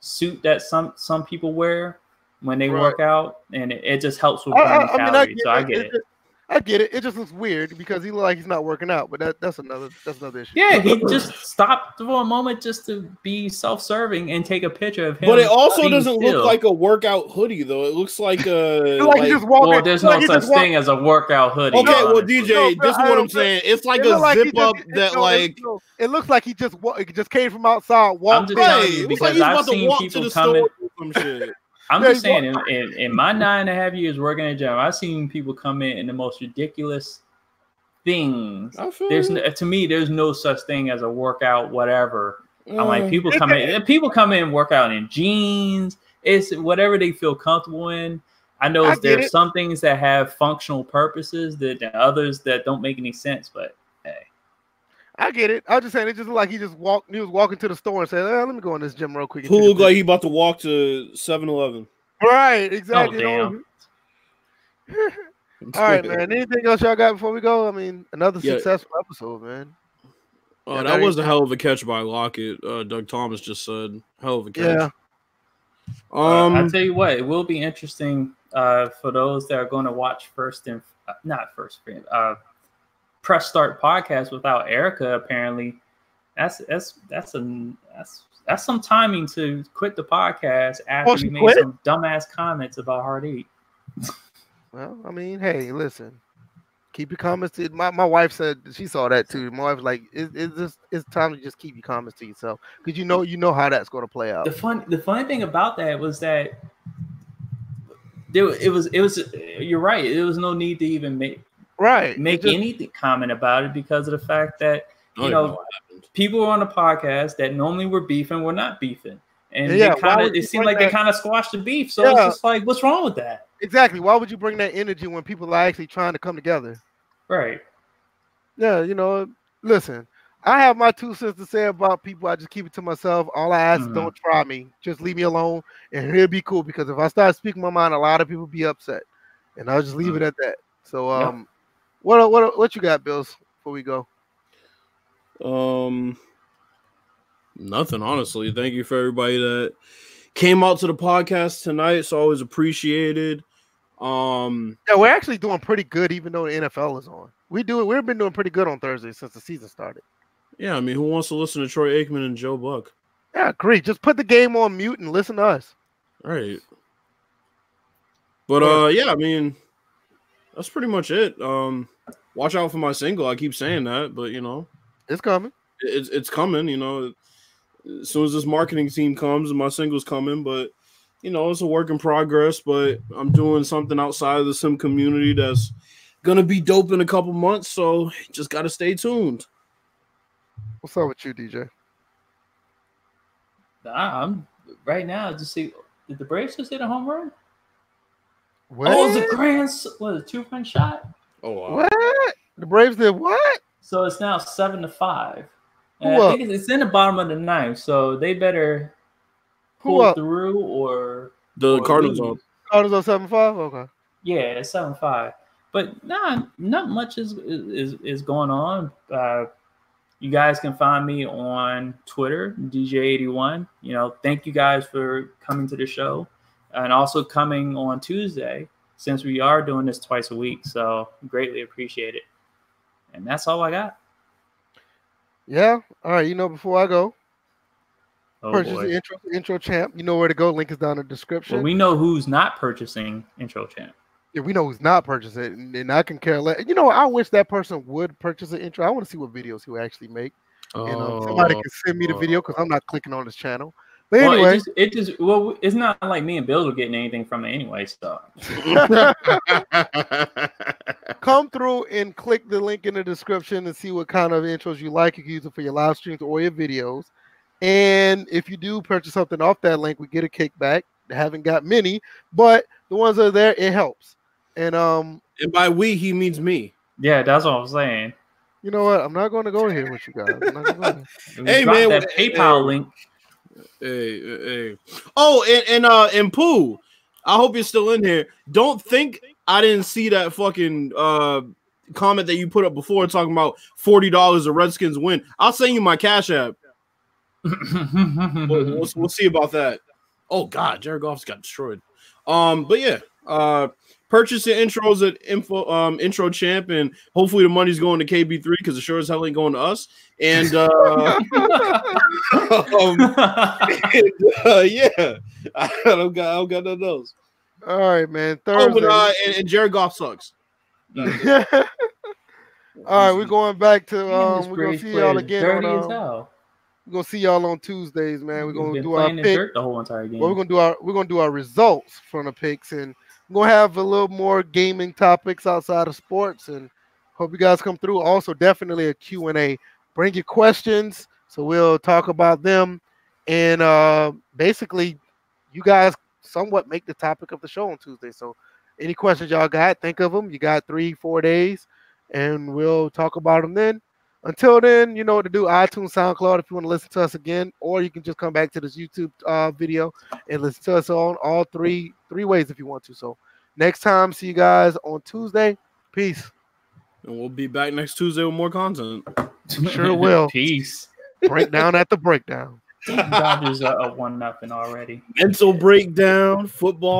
S2: suit that some some people wear when they
S1: Right.
S2: work out, and it, it just helps with burning
S1: I, I mean, I
S2: calories. so I get
S1: It
S2: it.
S1: Just- I get it. It just looks weird because he look like he's not working out, but that, that's another that's another issue.
S2: Yeah, he just stopped for a moment just to be self-serving and take a picture of him.
S3: But it also doesn't
S2: still.
S3: look like a workout hoodie though. It looks like a
S1: It's like, he just walking.
S2: Well, there's
S1: it's like
S2: no such thing as a workout hoodie.
S3: Okay, well,
S2: honestly.
S3: DJ,
S1: No,
S3: this is what I'm saying. It's like
S1: it
S3: a
S1: like
S3: zip up
S1: it-
S3: that
S1: it-
S3: like
S1: no, it looks like he just wa- it just came from outside.
S2: I'm
S1: Walked
S2: just
S1: in.
S2: telling
S3: Hey,
S2: you
S3: it looks like he's
S2: I've
S3: about to
S2: seen
S3: walk to the
S2: coming.
S3: store or some shit.
S2: I'm just saying, in, in, in my nine and a half years working at a gym, I've seen people come in in the most ridiculous things. There's no, to me, there's no such thing as a workout, whatever. I'm like
S3: Uh,
S2: people come in, people come in and work out in jeans. It's whatever they feel comfortable in. I know
S1: I
S2: there's
S1: it.
S2: some things that have functional purposes that that others that don't make any sense. But
S1: I get it. I was just saying it just looked like he just walked. He was walking to the store and said, eh, "Let me go in this gym real quick." and
S3: Who
S1: take a
S3: look like he about to walk to 7-Eleven?
S1: picture." right?
S2: oh
S1: Exactly.
S2: damn,
S1: All right, man. Anything else y'all got before we go? I mean, another
S3: Yeah.
S1: successful episode, man.
S3: Oh,
S1: Yeah,
S3: that was
S1: you
S3: a hell of a catch by Lockett. Uh, Doug Thomas just said, "Hell of a catch."
S1: Yeah.
S2: Um, I
S3: Um,
S2: tell you what, it will be interesting uh, for those that are going to watch first and uh, not first frame, uh, press start podcast without Erica. Apparently, that's that's that's a that's that's some timing to quit the podcast after
S1: Oh, she
S2: made
S1: quit?
S2: some dumbass comments about Hard Eight.
S1: Well, I mean, hey, listen. Keep your comments to my, my wife said she saw that too. My wife's like, it, it's just it's time to just keep your comments to yourself because you know you know how that's going to play out.
S2: The fun the funny thing about that was that there it was it was you're right. There was no need to even make
S1: Right.
S2: Make
S1: just-
S2: any comment about it because of the fact that you know,
S3: know
S2: people were on the podcast that normally were beefing were not beefing. And
S1: Yeah,
S2: they kind of it seemed
S1: bring
S2: like they kind of squashed the beef. So
S1: Yeah.
S2: it's just like, what's wrong with that?
S1: Exactly. Why would you bring that energy when people are actually trying to come together?
S2: Right.
S1: Yeah, you know, listen, I have my two cents to say about people. I just keep it to myself. All I ask is
S2: Mhm.
S1: don't try me. Just leave me alone and it'll be cool because if I start speaking my mind, a lot of people be upset. And I'll just leave it at that. So
S2: Yep.
S1: um what what what you got, Bills, before we go?
S3: Um, nothing honestly. Thank you for everybody that came out to the podcast tonight. It's always appreciated. Um,
S1: Yeah, we're actually doing pretty good even though the NFL is on. We do it. we've been doing pretty good on Thursday since the season started.
S3: yeah, I mean, who wants to listen to Troy Aikman and Joe Buck?
S1: Yeah, great. Just put the game on mute and listen to us.
S3: All right. But uh, yeah, I mean, that's pretty much it. Um, watch out for my single. I keep saying that, but you know,
S1: It's coming.
S3: it's it's coming. You know, as soon as this marketing team comes, my single's coming. But you know, it's a work in progress. But I'm doing something outside of the sim community that's gonna be dope in a couple months. So just gotta stay tuned.
S1: What's up with you, DJ?
S2: Nah, I'm right now. Just see, did the Braves just hit a home run?
S1: What?
S2: Oh, it was a grand, s- what, a two run shot.
S3: Oh wow.
S1: what? The Braves did what?
S2: So it's now seven to five. And I think it's, it's in the bottom of the ninth, so they better pull
S1: up?
S2: through or
S3: The
S2: or
S3: Cardinals
S2: lose.
S3: on.
S1: Cardinals on seven five. Okay.
S2: Yeah, it's seven five. But nah, not much is is is going on. Uh, you guys can find me on Twitter, DJ81. You know, thank you guys for coming to the show, and also coming on Tuesday since we are doing this twice a week. So greatly appreciate it. And that's all I got.
S1: Yeah. All right. You know, before I go,
S2: Oh
S1: purchase
S2: boy.
S1: the intro, intro champ. You know where to go. Link is down in the description.
S2: Well, we know who's not purchasing intro champ.
S1: yeah, we know who's not purchasing it, and, and I can care less. You know, I wish that person would purchase an intro. I want to see what videos he will actually make. And um, somebody
S3: Oh.
S1: can send me the video because I'm not clicking on his channel. But
S2: Well,
S1: anyway,
S2: it just, it just well, it's not like me and Bill are getting anything from it anyway. So
S1: come through and click the link in the description and see what kind of intros you like. You can use it for your live streams or your videos. And if you do purchase something off that link, we get a kickback. haven't got many, but the ones that are there, it helps. And um,
S3: and by we, he means me.
S2: yeah, that's what I'm saying.
S1: you know what? I'm not going to go here with you guys. I'm not gonna go there.
S2: If we
S3: Hey, man,
S2: that PayPal
S3: hey.
S2: link.
S3: Hey, hey. Oh, and, and uh and Pooh, I hope you're still in here. Don't think I didn't see that fucking uh comment that you put up before talking about forty dollars the Redskins win. I'll send you my cash app. We'll, we'll, we'll see about that. Oh God, Jared Goff's got destroyed. Um, but yeah, uh, purchase your intros at info um IntroChamp, and hopefully the money's going to KB three because it sure as hell ain't going to us. And uh, um, and, uh, yeah, I don't got I don't got none of those.
S1: All right, man.
S3: Oh,
S1: Thursday.
S3: but uh, and, and Jared Goff sucks.
S1: All right, we're going back to um. We're gonna see y'all again. On, um, we're gonna see y'all on Tuesdays, man. We're gonna do our pick.
S2: the whole entire game.
S1: Well, we're gonna do our we're gonna do our results from the picks, and we're gonna have a little more gaming topics outside of sports. And hope you guys come through. Also, definitely a Q and A. Bring your questions, so we'll talk about them. And uh, basically, you guys somewhat make the topic of the show on Tuesday. So, any questions y'all got, think of them. You got three, four days, and we'll talk about them then. Until then, you know what to do. iTunes, SoundCloud, if you want to listen to us again, or you can just come back to this YouTube uh, video and listen to us on all three three ways if you want to. So next time, see you guys on Tuesday. Peace.
S3: And we'll be back next Tuesday with more content.
S1: Sure will.
S2: Peace.
S1: Breakdown at the breakdown.
S2: Dodgers are up one nothing already.
S3: Mental breakdown, football.